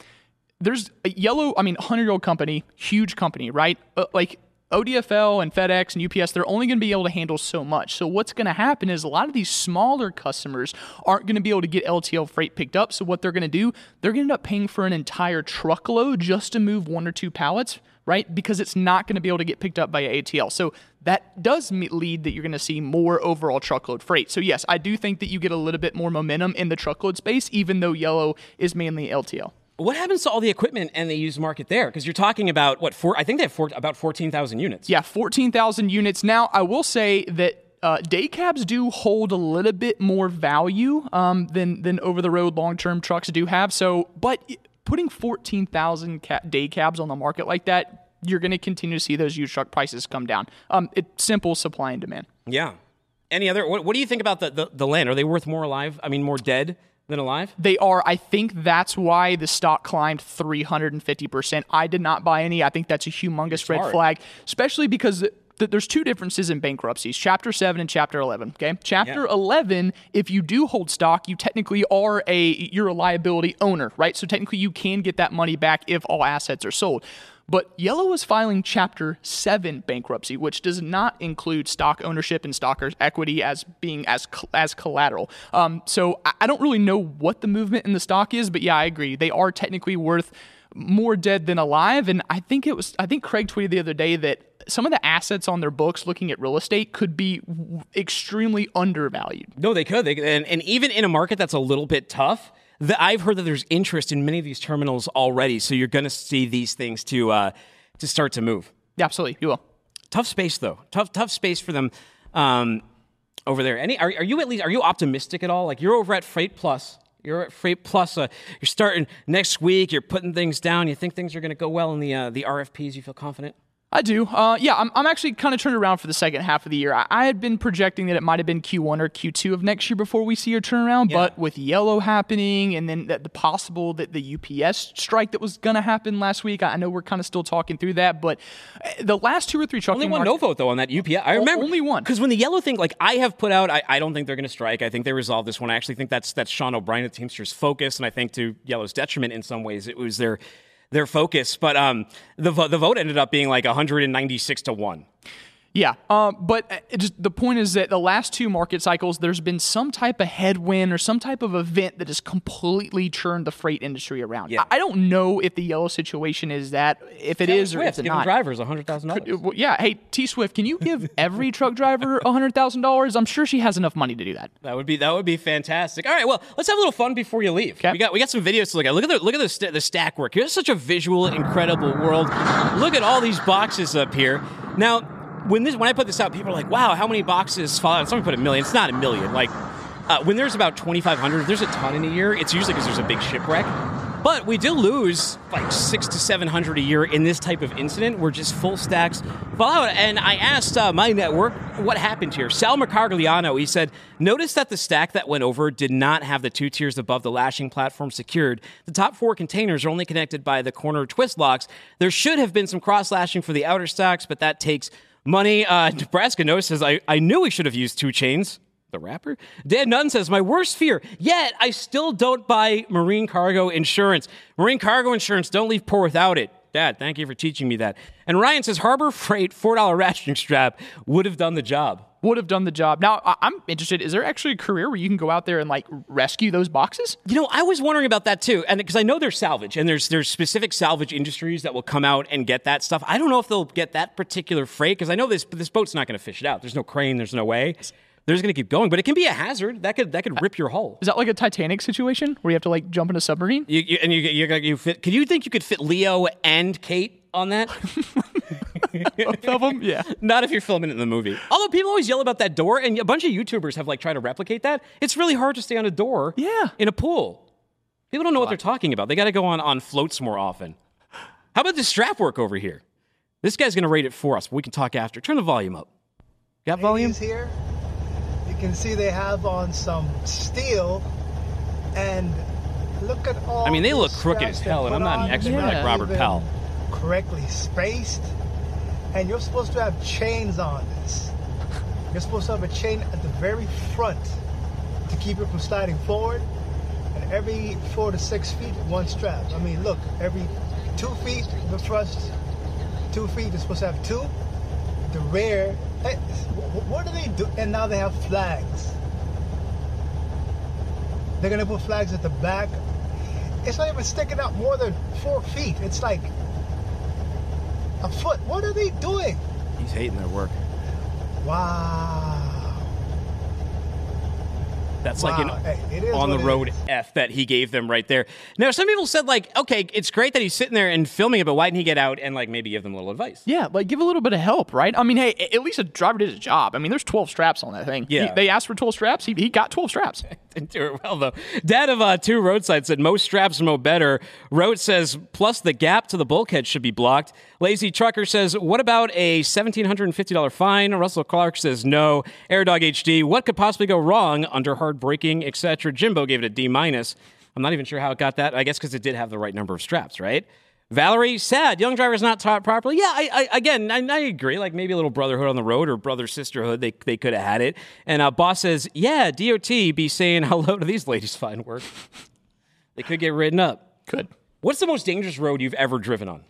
There's a yellow, I mean, 100 year old company, huge company, right? Uh, like ODFL and FedEx and UPS, they're only going to be able to handle so much. So what's going to happen is a lot of these smaller customers aren't going to be able to get LTL freight picked up. So what they're going to do, they're going to end up paying for an entire truckload just to move one or two pallets, right? Because it's not going to be able to get picked up by ATL. So that does lead that you're going to see more overall truckload freight. So yes, I do think that you get a little bit more momentum in the truckload space, even though yellow is mainly LTL. What happens to all the equipment and the used market there? Because you're talking about what? Four, I think they have four, about fourteen thousand units. Yeah, fourteen thousand units. Now, I will say that uh, day cabs do hold a little bit more value um, than than over the road long term trucks do have. So, but putting fourteen thousand ca- day cabs on the market like that you're going to continue to see those used truck prices come down. Um, it's simple supply and demand. Yeah. Any other? What, what do you think about the, the the land? Are they worth more alive? I mean, more dead than alive? They are. I think that's why the stock climbed 350%. I did not buy any. I think that's a humongous red smart. flag, especially because th- there's two differences in bankruptcies chapter 7 and chapter 11 okay chapter Yeah. 11 if you do hold stock you technically are a you're a liability owner right so technically you can get that money back if all assets are sold but Yellow is filing Chapter 7 bankruptcy, which does not include stock ownership and stockers' equity as being as as collateral. Um, so I, don't really know what the movement in the stock is, but yeah, I agree. They are technically worth more dead than alive. And I think it was, I think Craig tweeted the other day that some of the assets on their books looking at real estate could be w- extremely undervalued. No, they could. They, and, and even in a market that's a little bit tough, the, I've heard that there's interest in many of these terminals already. So you're going to see these things to uh, to start to move. Yeah, absolutely. You will. Tough space though. Tough tough space for them um, over there. Any are, are you at least are you optimistic at all? Like you're over at Freight Plus. You're at Freight Plus. Uh, you're starting next week. You're putting things down. You think things are going to go well in the uh, the RFPs. You feel confident? I do. Uh, yeah, I'm, I'm actually kind of turned around for the second half of the year. I, I had been projecting that it might have been Q1 or Q2 of next year before we see a turnaround, but with yellow happening and then the, the possible that the UPS strike that was going to happen last week, I know we're kind of still talking through that, but uh, the last two or three trucking Only one market- no vote though on that UPS. I remember only one. because when the yellow thing, like I have put out, I, I don't think they're going to strike. I think they resolved this one. I actually think that's that's Sean O'Brien, the Teamsters' focus, and I think to Yellow's detriment in some ways, it was their their focus. But um, the vo- the vote ended up being like 196 to one. Yeah, um, but uh, just, the point is that the last two market cycles, there's been some type of headwind or some type of event that has completely turned the freight industry around. Yeah. I, I don't know if the yellow situation is that, if it is or if it's not. drivers hundred thousand dollars. Uh, yeah, hey T Swift, can you give every truck driver hundred thousand dollars? I'm sure she has enough money to do that. That would be that would be fantastic. All right, well, let's have a little fun before you leave. We got we got some videos to look at. Look at the look at the, st- the stack work. Here's such a visual, incredible world. Look at all these boxes up here. Now, when this when I put this out, people are like, "Wow, how many boxes fall out?" Someone put a million. It's not a million. Like uh, when there's about 2,500, there's a ton in a year. It's usually because there's a big shipwreck. But we do lose like six to seven hundred a year in this type of incident where just full stacks fall out. And I asked uh, my network what happened here. Sal Mercagliano, he said, notice that the stack that went over did not have the two tiers above the lashing platform secured. The top four containers are only connected by the corner twist locks. There should have been some cross lashing for the outer stacks, but that takes money. Uh, Nebraska No says, I, I knew we should have used two chains the rapper? Dan Nunn says, My worst fear, yet I still don't buy marine cargo insurance. Marine cargo insurance, don't leave poor without it. Dad, thank you for teaching me that. And Ryan says, Harbor Freight $4 ratcheting strap would have done the job. Would have done the job. Now I- I'm interested. Is there actually a career where you can go out there and like rescue those boxes? You know, I was wondering about that too, and because I know there's salvage, and there's there's specific salvage industries that will come out and get that stuff. I don't know if they'll get that particular freight because I know this this boat's not going to fish it out. There's no crane. There's no way. They're just going to keep going, but it can be a hazard that could that could rip your hull. Is that like a Titanic situation where you have to like jump in a submarine? You, you, and you, you, you fit. Can you think you could fit Leo and Kate on that? (laughs) Both of them? Yeah. (laughs) Not if you're filming it in the movie. Although people always yell about that door, and a bunch of YouTubers have like tried to replicate that. It's really hard to stay on a door. Yeah. In a pool. People don't know what they're talking about. They got to go on on floats more often. How about this strap work over here? This guy's gonna rate it for us, but we can talk after. Turn the volume up. Got volume? Ladies here, you can see they have on some steel, and look at all. I mean, they look crooked as hell, and I'm not an expert They're like Robert even Pell. Correctly spaced, and you're supposed to have chains on this. You're supposed to have a chain at the very front to keep it from sliding forward, and every four to six feet, one strap. I mean, look, every two feet the thrust, two feet is supposed to have two. The rear, eh, hey, what do they do? And now they have flags. They're gonna put flags at the back. It's not even sticking out more than four feet. It's like a foot. What are they doing? He's hating their work. Wow. That's like an Hey, on the road is. F that he gave them right there. Now, some people said like, okay, it's great that he's sitting there and filming it, but why didn't he get out and like maybe give them a little advice? Yeah, like give a little bit of help, right? I mean, hey, at least a driver did his job. I mean, there's 12 straps on that thing. He- Yeah. they asked for 12 straps. He, he got 12 straps. (laughs) Didn't do it well though. Dad of uh, two roadside said most straps mo better. Road says plus the gap to the bulkhead should be blocked. Lazy trucker says what about a seventeen hundred and fifty dollar fine? Russell Clark says no. Airdog HD what could possibly go wrong under hard braking etc. Jimbo gave it a D minus. I'm not even sure how it got that. I guess because it did have the right number of straps, right? Valerie, sad. Young drivers not taught properly. Yeah, I, I again, I, I, agree. Like maybe a little brotherhood on the road or brother sisterhood. They they could have had it. And uh, boss says, yeah, DOT be saying (laughs) hello to these ladies' fine work. they could get ridden up. Could. What's the most dangerous road you've ever driven on?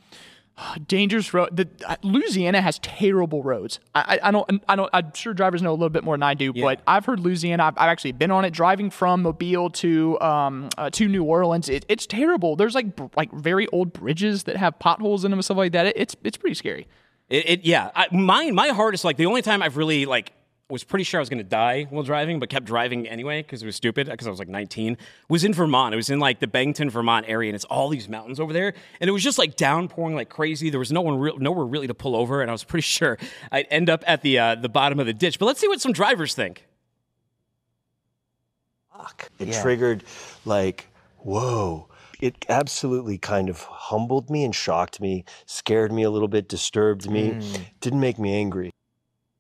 (gasps) dangerous road. The, uh, Louisiana has terrible roads. I, I, I, don't. I don't. I'm sure drivers know a little bit more than I do, yeah. but I've heard Louisiana. I've, I've, actually been on it driving from Mobile to um uh, to New Orleans. It, it's terrible. There's like like very old bridges that have potholes in them and stuff like that. It, it's it's pretty scary. It, it yeah. I, mine my hardest like the only time I've really like was pretty sure I was going to die while driving, but kept driving anyway because it was stupid because I was like 19. Was in Vermont. It was in like the Bangton, Vermont area, and it's all these mountains over there, and it was just like downpouring like crazy. There was no one, re- nowhere really to pull over, and I was pretty sure I'd end up at the uh, the bottom of the ditch. But let's see what some drivers think. Fuck! It yeah. triggered like whoa. It absolutely kind of humbled me and shocked me, scared me a little bit, disturbed me, mm. didn't make me angry.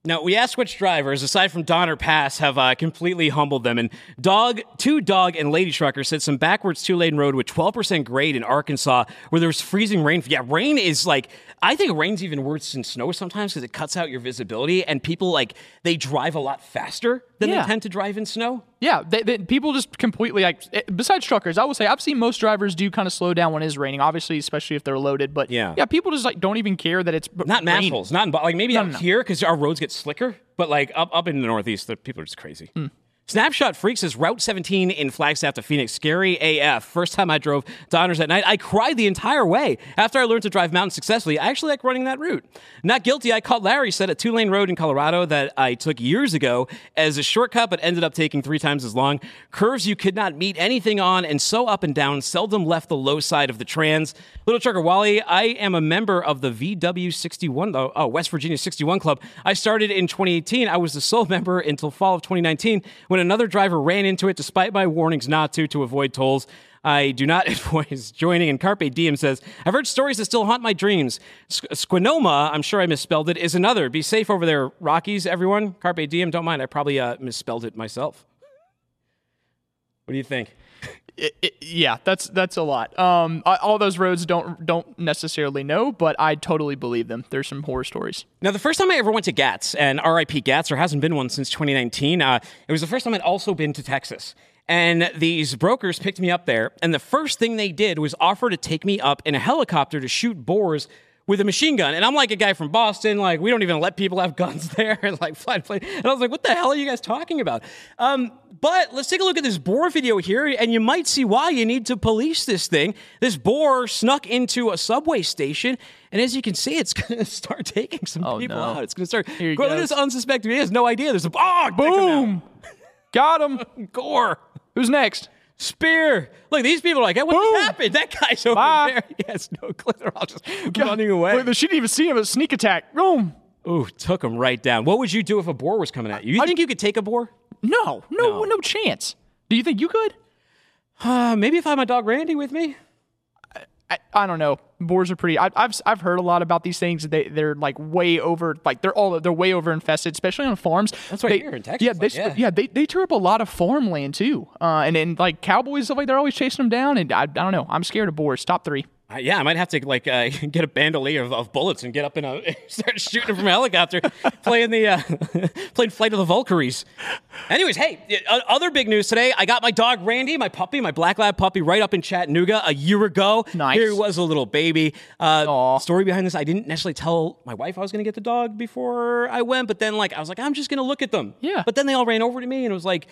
Now, we asked which drivers, aside from Donner Pass, have uh, completely humbled them. And Dog, two Dog and Lady Trucker said some backwards two lane road with 12% grade in Arkansas where there was freezing rain. Yeah, rain is like, I think rain's even worse than snow sometimes because it cuts out your visibility and people like, they drive a lot faster than yeah. they tend to drive in snow. Yeah, they, they, people just completely like. Eh, besides truckers, I will say I've seen most drivers do kind of slow down when it's raining. Obviously, especially if they're loaded. But yeah, yeah, people just like don't even care that it's not massholes, not in, like maybe no, out no, here because our roads get slicker. But like up up in the Northeast, the people are just crazy. Mm. Snapshot Freaks is Route 17 in Flagstaff to Phoenix. Scary AF. First time I drove Donners at night, I cried the entire way. After I learned to drive mountains successfully, I actually like running that route. Not guilty, I caught Larry said a two lane road in Colorado that I took years ago as a shortcut, but ended up taking three times as long. Curves you could not meet anything on, and so up and down, seldom left the low side of the trans. Little Trucker Wally, I am a member of the VW61, oh, oh, West Virginia 61 Club. I started in 2018. I was the sole (laughs) member until fall of 2019 when another driver ran into it despite my warnings not to to avoid tolls. I do not (laughs) advise joining. And Carpe Diem says, I've heard stories that still haunt my dreams. Squinoma, I'm sure I misspelled it, is another. Be safe over there, Rockies, everyone. Carpe Diem, don't mind. I probably uh, misspelled it myself. What do you think? It, yeah, that's that's a lot. Um, all those roads don't don't necessarily know, but I totally believe them. There's some horror stories. Now, the first time I ever went to GATS, and RIP GATS, there hasn't been one since 2019. Uh, it was the first time I'd also been to Texas. And these brokers picked me up there, and the first thing they did was offer to take me up in a helicopter to shoot boars with a machine gun. And I'm like a guy from Boston, like we don't even let people have (laughs) guns there, and (laughs) like fly plane. And I was like, what the hell are you guys talking about? Um, but let's take a look at this boar video here, and you might see why you need to police this thing. This boar snuck into a subway station, and as you can see, it's (laughs) going to start taking some oh, people no. out. It's going to start. Here Look at this unsuspecting. He has no idea. There's a oh, boom, got him. Gore. Who's next? Spear. Look, these people are like, hey, what Boom. happened? That guy's over Bye. there. (laughs) He has no clue. They're all just God. running away. Wait, she didn't even see him. A sneak attack. Boom. Ooh, took him right down. What would you do if a boar was coming at you? You I, think you could take a boar? No, no, no, no chance. Do you think you could? Uh, maybe if I had my dog Randy with me. I, I, don't know. Boars are pretty. I, have I've heard a lot about these things. They they're like way over. Like they're all they're way over infested, especially on farms. That's right they, here in Texas. Yeah, they, yeah. yeah. They they tear up a lot of farmland too. Uh, and then like cowboys stuff like they're always chasing them down. And I, I don't know. I'm scared of boars. Top three. Uh, yeah, I might have to like uh, (laughs) get a bandolier of, of, bullets and get up in a (laughs) start shooting from a helicopter, (laughs) playing the uh, playing Flight of the Valkyries. Anyways, hey, other big news today. I got my dog Randy, my puppy, my black lab puppy, right up in Chattanooga a year ago. Nice. Here he was, a little baby. Uh, story behind this: I didn't necessarily tell my wife I was going to get the dog before I went, but then like I was like, I'm just going to look at them. Yeah. But then they all ran over to me, and it was like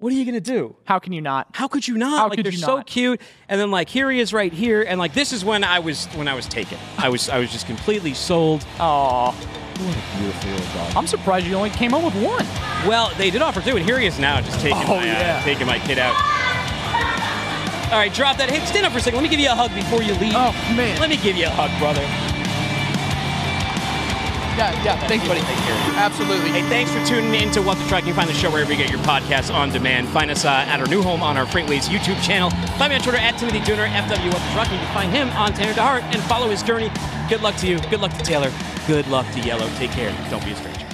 what are you gonna do? How can you not? How could you not? How like could they're you so not? cute. And then like here he is right here, and like this is when I was when I was taken. I was I was just completely sold. Oh, what a beautiful little dog. I'm surprised you only came up with one. Well, they did offer two, and here he is now, just taking oh, my yeah. uh, taking my kid out. All right, drop that. Hey, stand up for a second. Let me give you a hug before you leave. Oh man. Let me give you a hug, brother. Yeah, yeah. Thanks, buddy. Take care. Absolutely. Hey, thanks for tuning in to What the Truck. You can find the show wherever you get your podcasts on demand. Find us uh, at our new home on our FreightWaves YouTube channel. Find me on Twitter at Timothy Dooner, FW What the Truck. You can find him on Tanner DeHart and follow his journey. Good luck to you. Good luck to Taylor. Good luck to Yellow. Take care. Don't be a stranger.